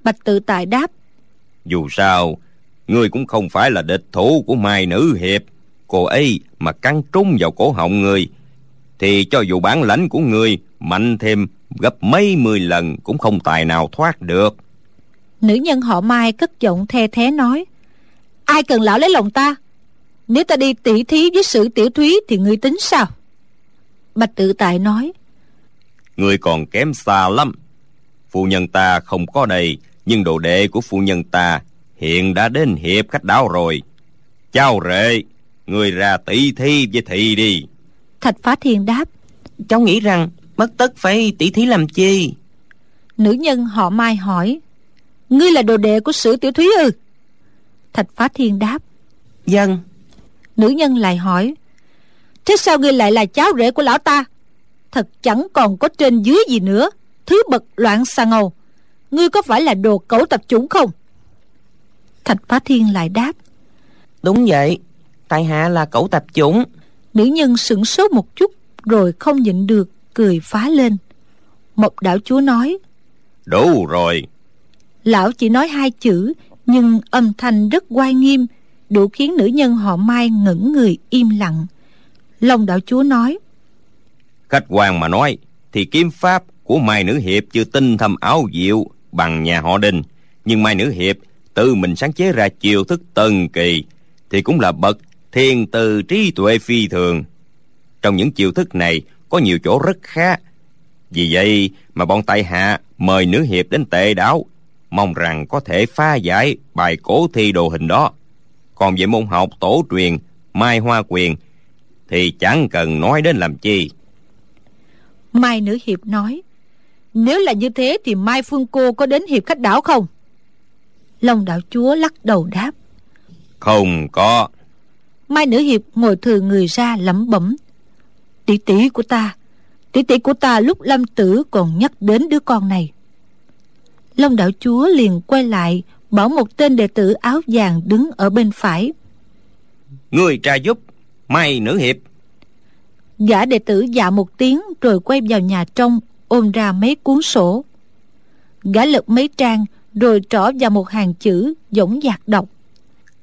Bạch tự tại đáp dù sao ngươi cũng không phải là địch thủ của mai nữ hiệp. Cô ấy mà cắn trúng vào cổ họng người thì cho dù bản lãnh của người mạnh thêm gấp mấy mươi lần cũng không tài nào thoát được. Nữ nhân họ mai cất giọng the thé nói ai cần lão lấy lòng ta? Nếu ta đi tỉ thí với sự tiểu thúy thì ngươi tính sao? Bạch tự tại nói người còn kém xa lắm. Phu nhân ta không có đây nhưng đồ đệ của phu nhân ta hiện đã đến hiệp khách đáo rồi. Chào rệ người ra tỷ thi với thị đi. Thạch phá thiên đáp cháu nghĩ rằng Mất tất phải tỷ thí làm chi? Nữ nhân họ Mai hỏi Ngươi là đồ đệ của sử tiểu thúy ư? Thạch phá thiên đáp Dân Nữ nhân lại hỏi Thế sao ngươi lại là cháu rể của lão ta? Thật chẳng còn có trên dưới gì nữa Thứ bậc loạn xà ngầu Ngươi có phải là đồ cẩu tập chủng không? Thạch phá thiên lại đáp. Đúng vậy Tại hạ là cẩu tập chủng. Nữ nhân sửng sốt một chút Rồi không nhịn được cười phá lên. Một đạo chúa nói Đủ rồi. Lão chỉ nói hai chữ Nhưng âm thanh rất oai nghiêm Đủ khiến nữ nhân họ Mai ngẩn người im lặng. Long đạo chúa nói Khách quan mà nói Thì kiếm pháp của Mai Nữ Hiệp Chưa tinh thâm áo diệu Bằng nhà họ Đinh. Nhưng Mai Nữ Hiệp Tự mình sáng chế ra chiêu thức tân kỳ Thì cũng là bậc thiên từ trí tuệ phi thường. Trong những chiêu thức này Có nhiều chỗ rất khác Vì vậy mà bọn tại hạ Mời Nữ Hiệp đến tệ đáo Mong rằng có thể phá giải bài cổ thi đồ hình đó. Còn về môn học tổ truyền Mai Hoa Quyền Thì chẳng cần nói đến làm chi. Mai Nữ Hiệp nói nếu là như thế thì Mai Phương Cô có đến Hiệp Khách Đảo không? Long đạo chúa lắc đầu đáp. Không có. Mai Nữ Hiệp ngồi thừa người ra lẩm bẩm. Tỷ tỷ của ta Tỷ tỷ của ta lúc lâm tử còn nhắc đến đứa con này. Long đạo chúa liền quay lại Bảo một tên đệ tử áo vàng đứng ở bên phải. Người tra giúp Mai Nữ Hiệp. Gã đệ tử dạ một tiếng rồi quay vào nhà trong ôm ra mấy cuốn sổ. Gã lật mấy trang rồi trỏ vào một hàng chữ dõng dạc đọc.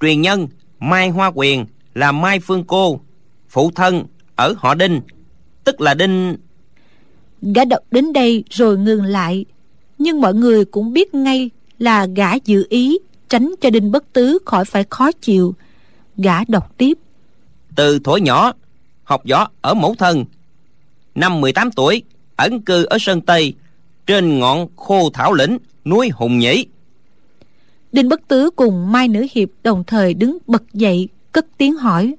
Truyền nhân Mai Hoa Quyền là Mai Phương Cô, phụ thân ở họ Đinh, tức là Đinh... Gã đọc đến đây rồi ngừng lại, nhưng mọi người cũng biết ngay là gã dự ý tránh cho Đinh Bất Tứ khỏi phải khó chịu. Gã đọc tiếp. Từ thổi nhỏ học võ ở mẫu thân năm 18 tuổi ẩn cư ở sơn tây trên ngọn khô thảo lĩnh núi hùng nhĩ. Đinh bất tứ cùng mai nữ hiệp đồng thời đứng bật dậy cất tiếng hỏi.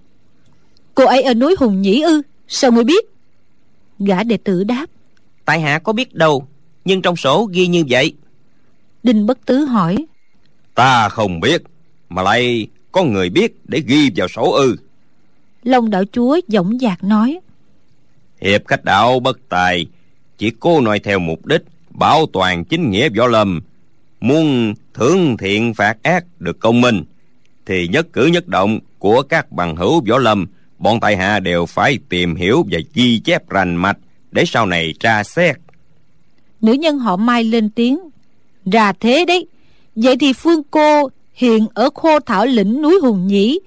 Cô ấy ở núi hùng nhĩ ư? Sao mới biết? Gã đệ tử đáp. Tại hạ có biết đâu nhưng trong sổ ghi như vậy. Đinh bất tứ hỏi. Ta không biết mà lại có người biết để ghi vào sổ ư. Long đạo chúa dõng dạc nói. Hiệp khách đạo bất tài chỉ cô nói theo mục đích Bảo toàn chính nghĩa võ lâm. Muốn thưởng thiện phạt ác được công minh, Thì nhất cử nhất động Của các bằng hữu võ lâm, Bọn tại hạ đều phải tìm hiểu Và ghi chép rành mạch Để sau này tra xét. Nữ nhân họ Mai lên tiếng, Ra thế đấy. Vậy thì Phương Cô hiện ở khô thảo lĩnh núi Hùng Nhĩ.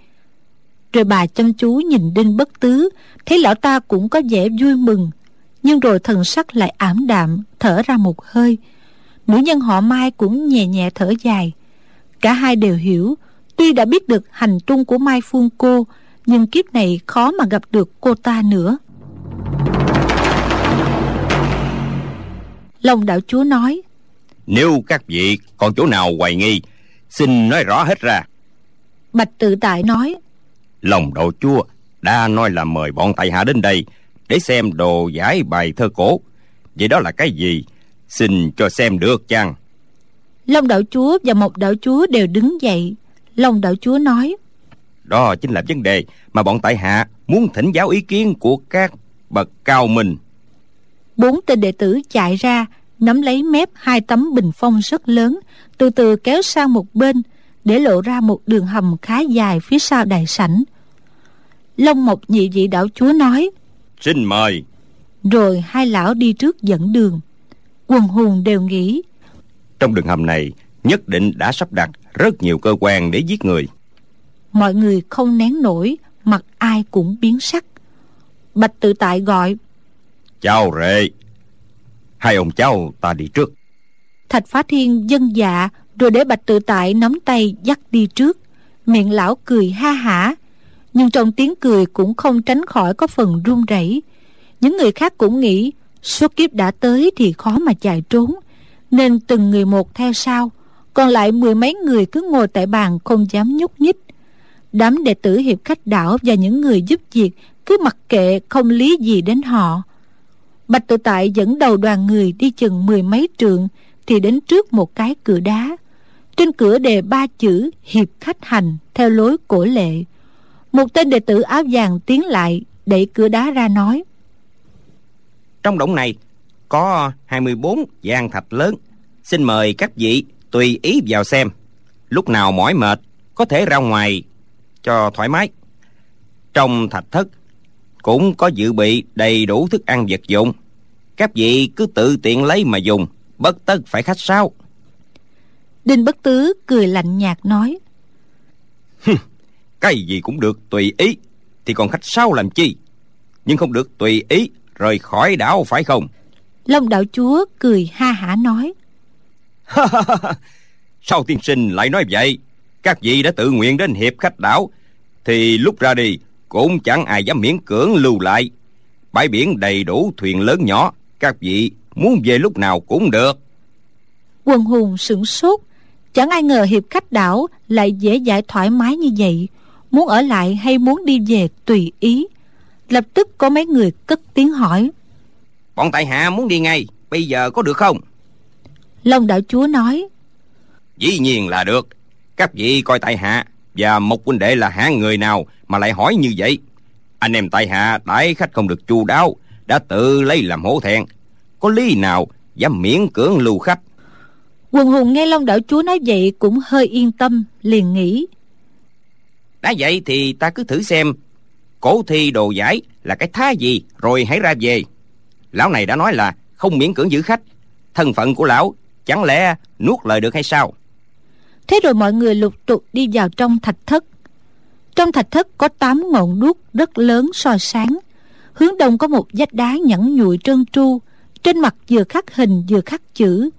Rồi bà chăm chú nhìn đinh bất tứ, thấy lão ta cũng có vẻ vui mừng nhưng rồi thần sắc lại ảm đạm thở ra một hơi. Nữ nhân họ mai cũng nhẹ nhẹ thở dài. Cả hai đều hiểu tuy đã biết được hành tung của mai phương cô nhưng kiếp này khó mà gặp được cô ta nữa. Lòng đạo chúa nói nếu các vị còn chỗ nào hoài nghi xin nói rõ hết ra. Bạch tự tại nói lòng đạo chúa đã nói là mời bọn tại hạ đến đây để xem đồ giải bài thơ cổ. Vậy đó là cái gì? Xin cho xem được chăng? Long đạo chúa và một đạo chúa đều đứng dậy. Long đạo chúa nói đó chính là vấn đề mà bọn tại hạ muốn thỉnh giáo ý kiến của các bậc cao minh. Bốn tên đệ tử chạy ra nắm lấy mép hai tấm bình phong rất lớn từ từ kéo sang một bên để lộ ra một đường hầm khá dài phía sau đại sảnh. Long mộc nhị vị đạo chúa nói xin mời. Rồi hai lão đi trước dẫn đường. Quần hùng đều nghĩ trong đường hầm này nhất định đã sắp đặt rất nhiều cơ quan để giết người. mọi người không nén nổi mặt ai cũng biến sắc. Bạch tự tại gọi chào rệ hai ông cháu ta đi trước. Thạch phá thiên dân dạ rồi để bạch tự tại nắm tay dắt đi trước. Miệng lão cười ha hả nhưng trong tiếng cười cũng không tránh khỏi có phần run rẩy. Những người khác cũng nghĩ số kiếp đã tới thì khó mà chạy trốn, nên từng người một theo sau, còn lại mười mấy người cứ ngồi tại bàn không dám nhúc nhích. Đám đệ tử hiệp khách đảo và những người giúp việc cứ mặc kệ không lý gì đến họ. Bạch tự tại dẫn đầu đoàn người đi chừng mười mấy trượng thì đến trước một cái cửa đá. Trên cửa đề ba chữ hiệp khách hành theo lối cổ lệ một tên đệ tử áo vàng tiến lại đẩy cửa đá ra nói. Trong động này có 24 gian thạch lớn. Xin mời các vị tùy ý vào xem. Lúc nào mỏi mệt có thể ra ngoài cho thoải mái. Trong thạch thất cũng có dự bị đầy đủ thức ăn vật dụng. Các vị cứ tự tiện lấy mà dùng bất tất phải khách sáo. Đinh bất tứ cười lạnh nhạt nói cái gì cũng được tùy ý. Thì còn khách sáo làm chi? Nhưng không được tùy ý rời khỏi đảo phải không? Long đạo chúa cười ha hả nói. Sao tiên sinh lại nói vậy các vị đã tự nguyện đến hiệp khách đảo thì lúc ra đi cũng chẳng ai dám miễn cưỡng lưu lại. Bãi biển đầy đủ thuyền lớn nhỏ các vị muốn về lúc nào cũng được. Quần hùng sửng sốt chẳng ai ngờ hiệp khách đảo lại dễ dãi thoải mái như vậy muốn ở lại hay muốn đi về tùy ý. Lập tức có mấy người cất tiếng hỏi. Bọn tại hạ muốn đi ngay bây giờ có được không? Long đạo chúa nói. Dĩ nhiên là được. Các vị coi tại hạ và một huynh đệ là hạng người nào mà lại hỏi như vậy? Anh em tại hạ đãi khách không được chu đáo đã tự lấy làm hổ thẹn. Có lý nào dám miễn cưỡng lưu khách? Quần hùng nghe long đạo chúa nói vậy cũng hơi yên tâm liền nghĩ đã vậy thì ta cứ thử xem, cổ thi đồ giải là cái thá gì, rồi hãy ra về. Lão này đã nói là không miễn cưỡng giữ khách, thân phận của lão chẳng lẽ nuốt lời được hay sao? Thế rồi mọi người lục tục đi vào trong thạch thất. Trong thạch thất có tám ngọn đuốc rất lớn soi sáng. Hướng đông có một vách đá nhẵn nhụi trơn tru, trên mặt vừa khắc hình vừa khắc chữ.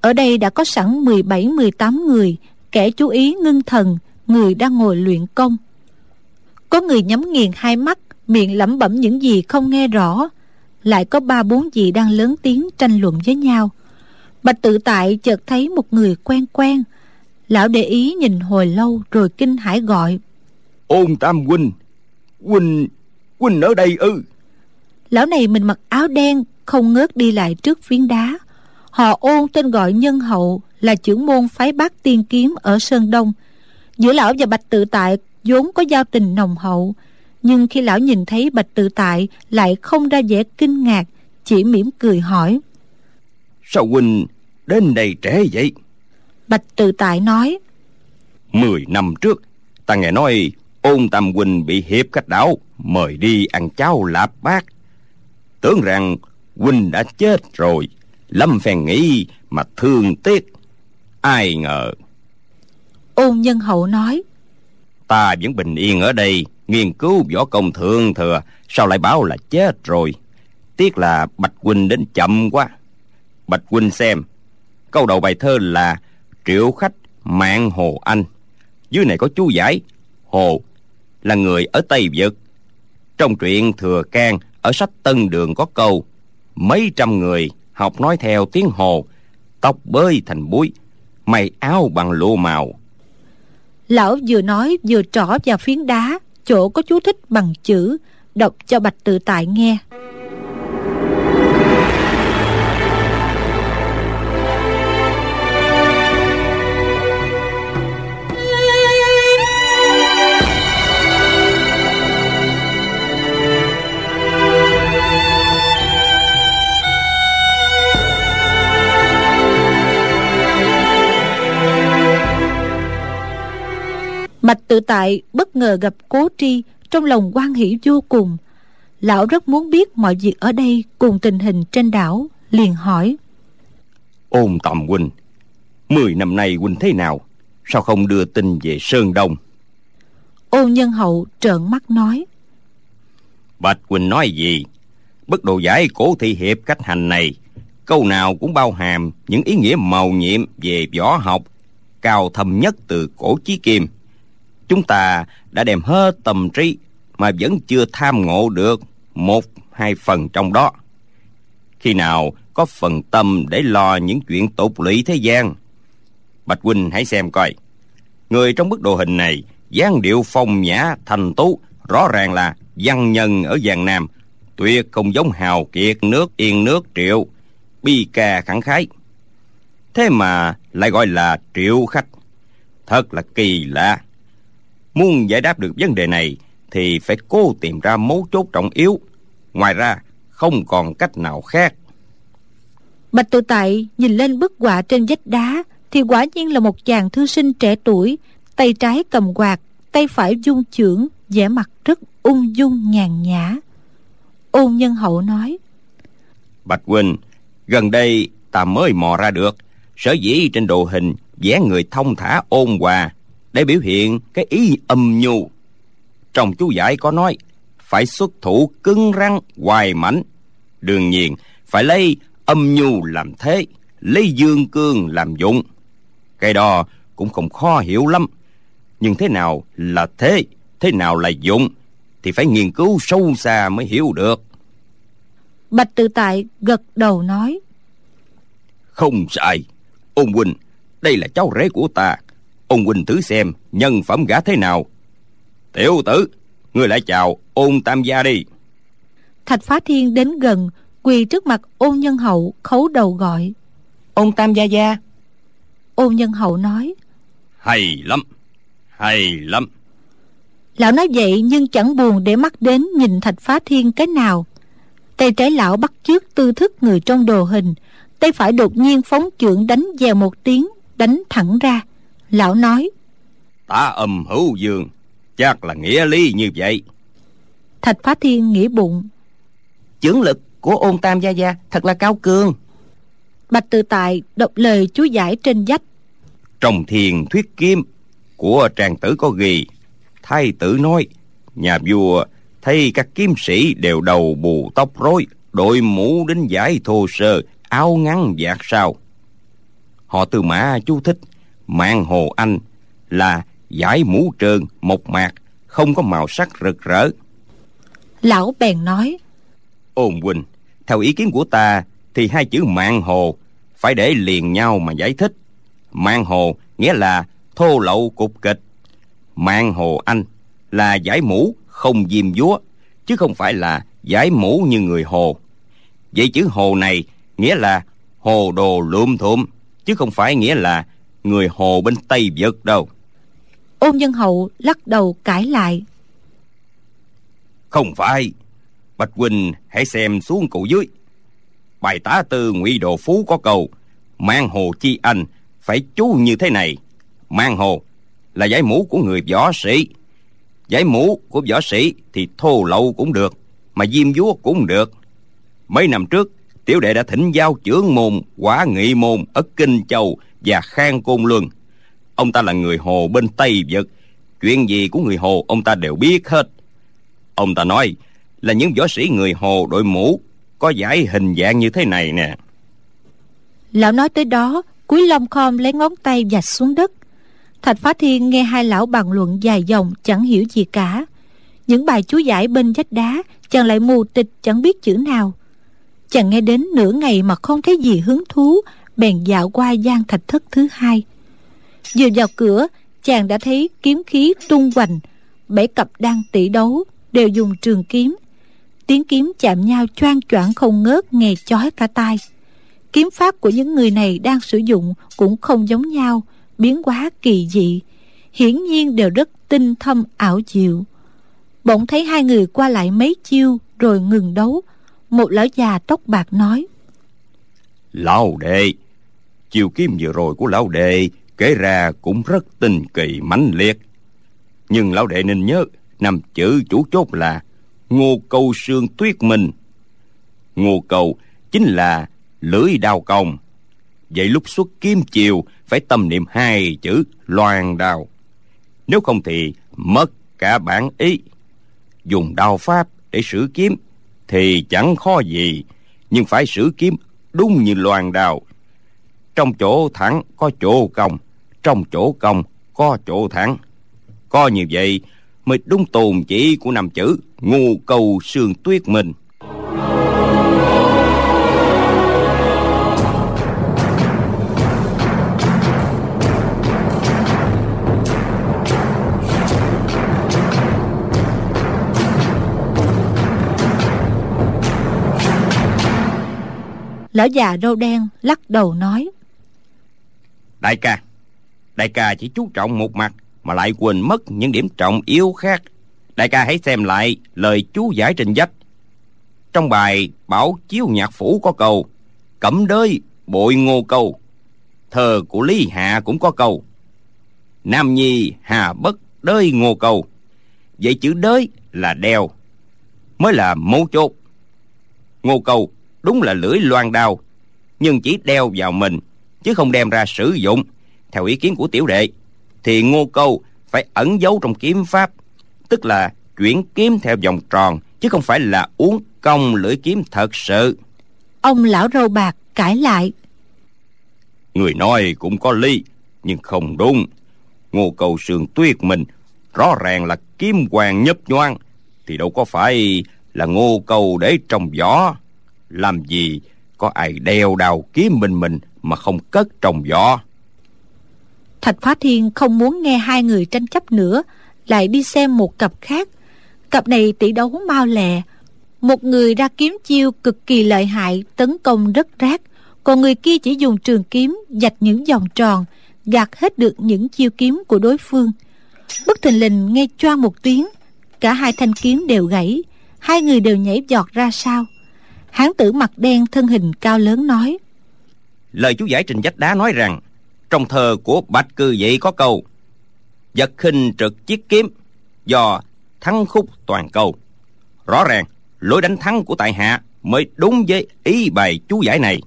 Ở đây đã có sẵn 17-18 người, kẻ chú ý ngưng thần người đang ngồi luyện công. Có người nhắm nghiền hai mắt miệng lẩm bẩm những gì không nghe rõ. Lại có ba bốn vị đang lớn tiếng tranh luận với nhau. Bạch tự tại chợt thấy một người quen quen. Lão để ý nhìn hồi lâu rồi kinh hãi gọi. Ôn tam huynh huynh huynh ở đây ư? Lão này mình mặc áo đen không ngớt đi lại trước phiến đá. Họ ôn tên gọi nhân hậu là trưởng môn phái bát tiên kiếm ở sơn đông giữa lão và bạch tự tại vốn có giao tình nồng hậu nhưng khi lão nhìn thấy bạch tự tại lại không ra vẻ kinh ngạc chỉ mỉm cười hỏi sao huynh đến đây trễ vậy? Bạch tự tại nói mười năm trước ta nghe nói ôn tam huynh bị hiệp khách đảo mời đi ăn cháo lạp bát. Tưởng rằng huynh đã chết rồi lâm phèn nghĩ mà thương tiếc. Ai ngờ ôn nhân hậu nói, ta vẫn bình yên ở đây, nghiên cứu võ công thượng thừa, sao lại báo là chết rồi? Tiếc là bạch huynh đến chậm quá. Bạch huynh xem, câu đầu bài thơ là triệu khách mạng hồ anh. Dưới này có chú giải, hồ là người ở tây vực. Trong truyện thừa can, ở sách tân đường có câu, mấy trăm người học nói theo tiếng hồ, tóc bơi thành búi mày áo bằng lụa màu lão vừa nói vừa trỏ vào phiến đá, chỗ có chú thích bằng chữ, đọc cho bạch tự tại nghe. Bạch tự tại bất ngờ gặp cố tri Trong lòng quan hỷ vô cùng. Lão rất muốn biết mọi việc ở đây Cùng tình hình trên đảo Liền hỏi. Ôn tầm huynh mười năm nay huynh thế nào? Sao không đưa tin về sơn đông? Ôn nhân hậu trợn mắt nói. Bạch huynh nói gì? Bất đồ giải cổ thị hiệp cách hành này câu nào cũng bao hàm những ý nghĩa màu nhiệm về võ học cao thâm nhất từ cổ chí kim chúng ta đã đem hết tâm trí mà vẫn chưa tham ngộ được một, hai phần trong đó. Khi nào có phần tâm để lo những chuyện tục lụy thế gian? Bạch huynh hãy xem coi. Người trong bức đồ hình này, dáng điệu phong nhã, thành tú, rõ ràng là văn nhân ở giang nam, tuyệt không giống hào kiệt nước, yên nước, triệu, bi ca khẳng khái. Thế mà lại gọi là triệu khách. Thật là kỳ lạ muốn giải đáp được vấn đề này thì phải cố tìm ra mấu chốt trọng yếu. Ngoài ra không còn cách nào khác. Bạch tự tại nhìn lên bức họa trên vách đá thì quả nhiên là một chàng thư sinh trẻ tuổi tay trái cầm quạt tay phải dung chưởng vẻ mặt rất ung dung nhàn nhã. Ôn nhân hậu nói bạch huynh gần đây ta mới mò ra được sở dĩ trên đồ hình vẽ người thông thả ôn hòa để biểu hiện cái ý âm nhu. Trong chú giải có nói phải xuất thủ cứng rắn hoài mảnh đương nhiên phải lấy âm nhu làm thế lấy dương cương làm dụng. Cái đó cũng không khó hiểu lắm. Nhưng thế nào là thế thế nào là dụng thì phải nghiên cứu sâu xa mới hiểu được. Bạch tự tại gật đầu nói không sai. Ôn huynh đây là cháu rể của ta ôn huynh thử xem nhân phẩm gã thế nào. Tiểu tử ngươi lại chào ôn tam gia đi. Thạch phá thiên đến gần quỳ trước mặt ôn nhân hậu khấu đầu gọi. Ôn tam gia gia. Ôn nhân hậu nói hay lắm hay lắm. Lão nói vậy nhưng chẳng buồn để mắt đến nhìn thạch phá thiên cái nào. Tay trái lão bắt chước tư thức người trong đồ hình tay phải đột nhiên phóng chưởng đánh dèo một tiếng đánh thẳng ra lão nói ta âm hữu dương chắc là nghĩa lý như vậy. Thạch phá thiên nghĩ bụng chưởng lực của ôn tam gia gia thật là cao cường. Bạch tự tại đọc lời chú giải trên vách trong thiền thuyết kim của trang tử có ghi thái tử nói nhà vua thấy các kiếm sĩ đều đầu bù tóc rối đội mũ đính giải thô sơ áo ngắn vạt sao. Họ từ mã chú thích mạng hồ anh là giải mũ trơn mộc mạc không có màu sắc rực rỡ. Lão bèn nói ôn huynh theo ý kiến của ta thì hai chữ mạng hồ phải để liền nhau mà giải thích. Mạng hồ nghĩa là thô lậu cục kịch. Mạng hồ anh là giải mũ không diêm dúa chứ không phải là giải mũ như người hồ. Vậy chữ hồ này nghĩa là hồ đồ lụm thụm chứ không phải nghĩa là người hồ bên tây vực đâu? Ôn nhân hậu lắc đầu cãi lại. Không phải. Bạch huynh hãy xem xuống cầu dưới. Bài tá tư ngụy đồ phú có câu mang hồ chi anh phải chú như thế này. Mang hồ là giải mũ của người võ sĩ. Giải mũ của võ sĩ thì thô lậu cũng được mà diêm dúa cũng được. Mấy năm trước tiểu đệ đã thỉnh giao chưởng môn quả nghị môn ở kinh châu và khang côn luân. Ông ta là người hồ bên tây vực. Chuyện gì của người hồ ông ta đều biết hết. Ông ta nói là những võ sĩ người hồ đội mũ có giải hình dạng như thế này nè. Lão nói tới đó cúi lông khom lấy ngón tay vạch xuống đất. Thạch phá thiên nghe hai lão bàn luận dài dòng chẳng hiểu gì cả. Những bài chú giải bên vách đá, chàng lại mù tịch chẳng biết chữ nào. Chàng nghe đến nửa ngày mà không thấy gì hứng thú bèn dạo qua gian thạch thất thứ hai. Vừa vào cửa, chàng đã thấy kiếm khí tung hoành, bảy cặp đang tỷ đấu đều dùng trường kiếm. Tiếng kiếm chạm nhau choang choảng không ngớt, nghe chói cả tai. Kiếm pháp của những người này đang sử dụng cũng không giống nhau, biến hóa kỳ dị, hiển nhiên đều rất tinh thâm ảo diệu. Bỗng thấy hai người qua lại mấy chiêu rồi ngừng đấu, một lão già tóc bạc nói lão đệ chiều kiếm vừa rồi của lão đệ, kể ra cũng rất tinh kỳ mãnh liệt. Nhưng lão đệ nên nhớ, năm chữ chủ chốt là ngô câu sương tuyết minh. Ngô câu chính là lưỡi đao công. Vậy lúc xuất kiếm chiều phải tâm niệm hai chữ loan đao. Nếu không thì mất cả bản ý. Dùng đao pháp để sử kiếm thì chẳng khó gì, nhưng phải sử kiếm đúng như loan đao trong chỗ thẳng có chỗ cong, trong chỗ cong có chỗ thẳng. Có như vậy mới đúng tồn chỉ của năm chữ ngu cầu sương tuyết mình lão già râu đen lắc đầu nói đại ca đại ca chỉ chú trọng một mặt mà lại quên mất những điểm trọng yếu khác. Đại ca hãy xem lại lời chú giải trình dách. Trong bài bảo chiếu nhạc phủ có câu, cẩm đới bội ngô câu thơ của lý hạ cũng có câu, nam nhi hà bất đới ngô câu. Vậy chữ đới là đeo, mới là mấu chốt. Ngô câu đúng là lưỡi loan đao, nhưng chỉ đeo vào mình chứ không đem ra sử dụng. Theo ý kiến của tiểu đệ thì ngô câu phải ẩn giấu trong kiếm pháp tức là chuyển kiếm theo vòng tròn chứ không phải là uống công lưỡi kiếm thật sự. Ông lão râu bạc cãi lại. Người nói cũng có lý nhưng không đúng. Ngô cầu sườn tuyết mình rõ ràng là kiếm hoàng nhấp nhoan thì đâu có phải là ngô cầu để trong gió làm gì có ai đeo đào kiếm mình mình mà không cất trong gió thạch phá thiên không muốn nghe hai người tranh chấp nữa, lại đi xem một cặp khác. Cặp này tỷ đấu mau lẹ. Một người ra kiếm chiêu cực kỳ lợi hại, tấn công rất rác. Còn người kia chỉ dùng trường kiếm dạch những vòng tròn, gạt hết được những chiêu kiếm của đối phương. Bất thình lình nghe choang một tiếng, cả hai thanh kiếm đều gãy. Hai người đều nhảy giọt ra sau. Hán tử mặt đen thân hình cao lớn nói lời chú giải trình vách đá nói rằng, trong thơ của bạch cư vậy có câu, vật khinh trực chiếc kiếm, do thắng khúc toàn câu. Rõ ràng, lối đánh thắng của tại hạ mới đúng với ý bài chú giải này.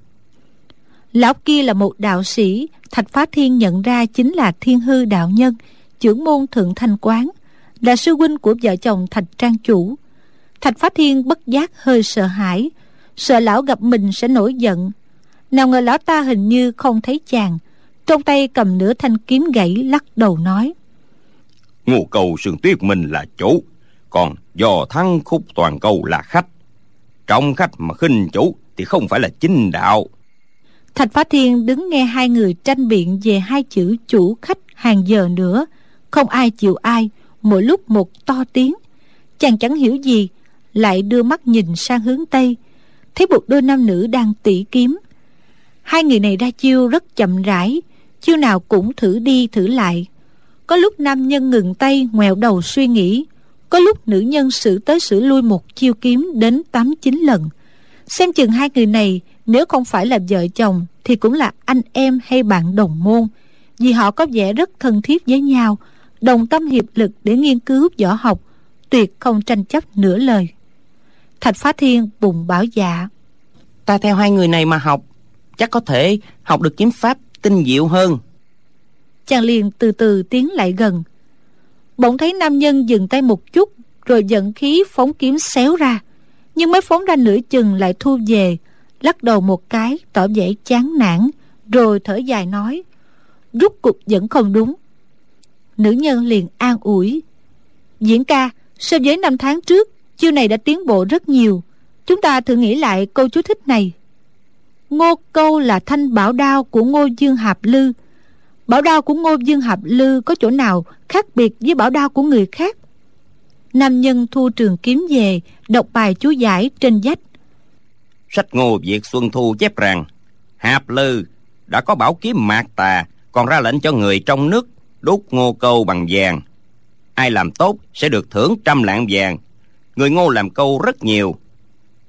Lão kia là một đạo sĩ, thạch phá thiên nhận ra chính là thiên hư đạo nhân, trưởng môn thượng thanh quán, là sư huynh của vợ chồng thạch trang chủ. Thạch phá thiên bất giác hơi sợ hãi, sợ lão gặp mình sẽ nổi giận nào ngờ lão ta hình như không thấy chàng. Trong tay cầm nửa thanh kiếm gãy lắc đầu nói. Ngô cầu sương tuyết mình là chủ còn do thắng khúc toàn cầu là khách. Trong khách mà khinh chủ thì không phải là chính đạo. Thạch phá thiên đứng nghe hai người tranh biện về hai chữ chủ khách hàng giờ nữa. Không ai chịu ai mỗi lúc một to tiếng. Chàng chẳng hiểu gì lại đưa mắt nhìn sang hướng tây. Thấy một đôi nam nữ đang tỉ kiếm hai người này ra chiêu rất chậm rãi, chiêu nào cũng thử đi thử lại. Có lúc nam nhân ngừng tay ngoẹo đầu suy nghĩ. Có lúc nữ nhân xử tới xử lui một chiêu kiếm đến tám chín lần. Xem chừng hai người này, nếu không phải là vợ chồng, thì cũng là anh em hay bạn đồng môn. Vì họ có vẻ rất thân thiết với nhau, đồng tâm hiệp lực để nghiên cứu võ học, tuyệt không tranh chấp nửa lời. Thạch phá thiên bùng bảo dạ. Ta theo hai người này mà học chắc có thể học được kiếm pháp tinh diệu hơn. Chàng liền từ từ tiến lại gần. Bỗng thấy nam nhân dừng tay một chút, rồi giận khí phóng kiếm xéo ra. Nhưng mới phóng ra nửa chừng lại thu về, lắc đầu một cái, tỏ vẻ chán nản, rồi thở dài nói, rút cục vẫn không đúng. Nữ nhân liền an ủi, diễn ca, so với năm tháng trước, chiêu này đã tiến bộ rất nhiều. Chúng ta thử nghĩ lại câu chú thích này ngô câu là thanh bảo đao của ngô dương hạp lư. Bảo đao của ngô dương hạp lư có chỗ nào khác biệt với bảo đao của người khác? Nam nhân thu trường kiếm về, đọc bài chú giải trên vách. Sách ngô việt xuân thu chép rằng, hạp lư đã có bảo kiếm mạc tà, còn ra lệnh cho người trong nước đốt ngô câu bằng vàng. Ai làm tốt sẽ được thưởng trăm lạng vàng. Người ngô làm câu rất nhiều.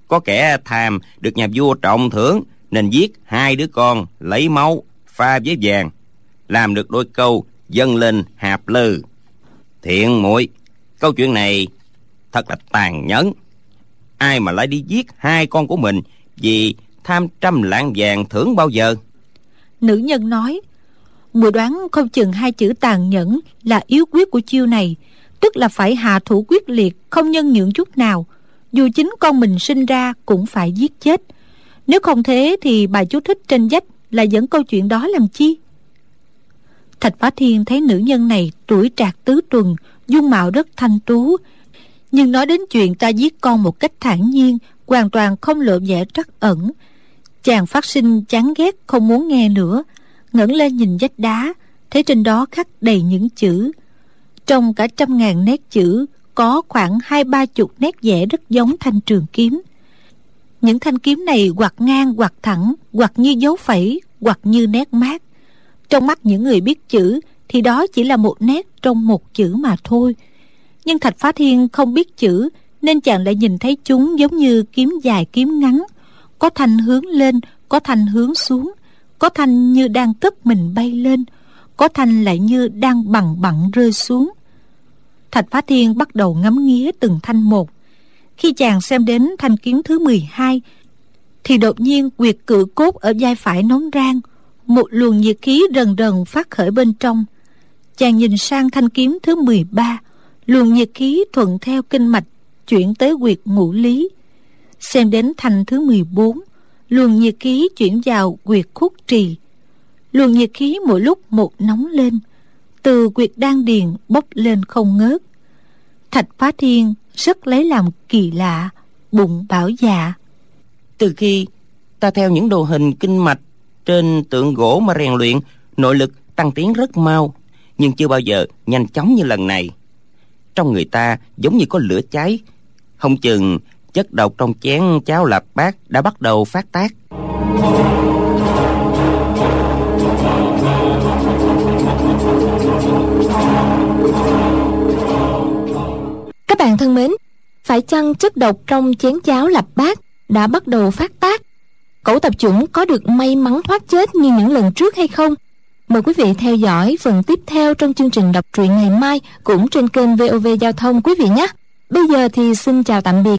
Có kẻ tham được nhà vua trọng thưởng nên giết hai đứa con, lấy máu, pha với vàng, làm được đôi câu dâng lên hạp lư. Thiện muội, câu chuyện này thật là tàn nhẫn. Ai mà lại đi giết hai con của mình vì tham trăm lạng vàng thưởng bao giờ? Nữ nhân nói mùi đoán không chừng hai chữ tàn nhẫn là yếu quyết của chiêu này, tức là phải hạ thủ quyết liệt, không nhân nhượng chút nào. Dù chính con mình sinh ra cũng phải giết chết nếu không thế thì bài chú thích trên dách là dẫn câu chuyện đó làm chi? Thạch phá thiên thấy nữ nhân này tuổi trạc tứ tuần, dung mạo rất thanh tú. Nhưng nói đến chuyện ta giết con một cách thản nhiên, hoàn toàn không lộ vẻ trắc ẩn. Chàng phát sinh chán ghét, không muốn nghe nữa, ngẩng lên nhìn vách đá, thấy trên đó khắc đầy những chữ. Trong cả trăm ngàn nét chữ, có khoảng hai ba chục nét vẽ rất giống thanh trường kiếm những thanh kiếm này hoặc ngang hoặc thẳng hoặc như dấu phẩy hoặc như nét mát. Trong mắt những người biết chữ thì đó chỉ là một nét trong một chữ mà thôi. Nhưng thạch phá thiên không biết chữ nên chàng lại nhìn thấy chúng giống như kiếm dài kiếm ngắn, có thanh hướng lên, có thanh hướng xuống, có thanh như đang cất mình bay lên, có thanh lại như đang bằng bặn rơi xuống. Thạch phá thiên bắt đầu ngắm nghía từng thanh một khi chàng xem đến thanh kiếm thứ 12 thì đột nhiên quyệt cự cốt ở vai phải nóng rang, một luồng nhiệt khí rần rần phát khởi bên trong. Chàng nhìn sang thanh kiếm thứ 13 luồng nhiệt khí thuận theo kinh mạch chuyển tới quyệt ngũ lý. Xem đến thanh thứ 14 luồng nhiệt khí chuyển vào quyệt khúc trì. Luồng nhiệt khí mỗi lúc một nóng lên, từ quyệt đan điền bốc lên không ngớt. Thạch phá thiên rất lấy làm kỳ lạ, bụng bảo dạ từ khi ta theo những đồ hình kinh mạch trên tượng gỗ mà rèn luyện, nội lực tăng tiến rất mau, nhưng chưa bao giờ nhanh chóng như lần này. Trong người ta giống như có lửa cháy, không chừng chất độc trong chén cháo lạp bát đã bắt đầu phát tác. Các bạn thân mến, phải chăng chất độc trong chén cháo lạp bát đã bắt đầu phát tác? Cẩu tập chủng có được may mắn thoát chết như những lần trước hay không? Mời quý vị theo dõi phần tiếp theo trong chương trình đọc truyện ngày mai cũng trên kênh VOV Giao thông quý vị nhé. Bây giờ thì xin chào tạm biệt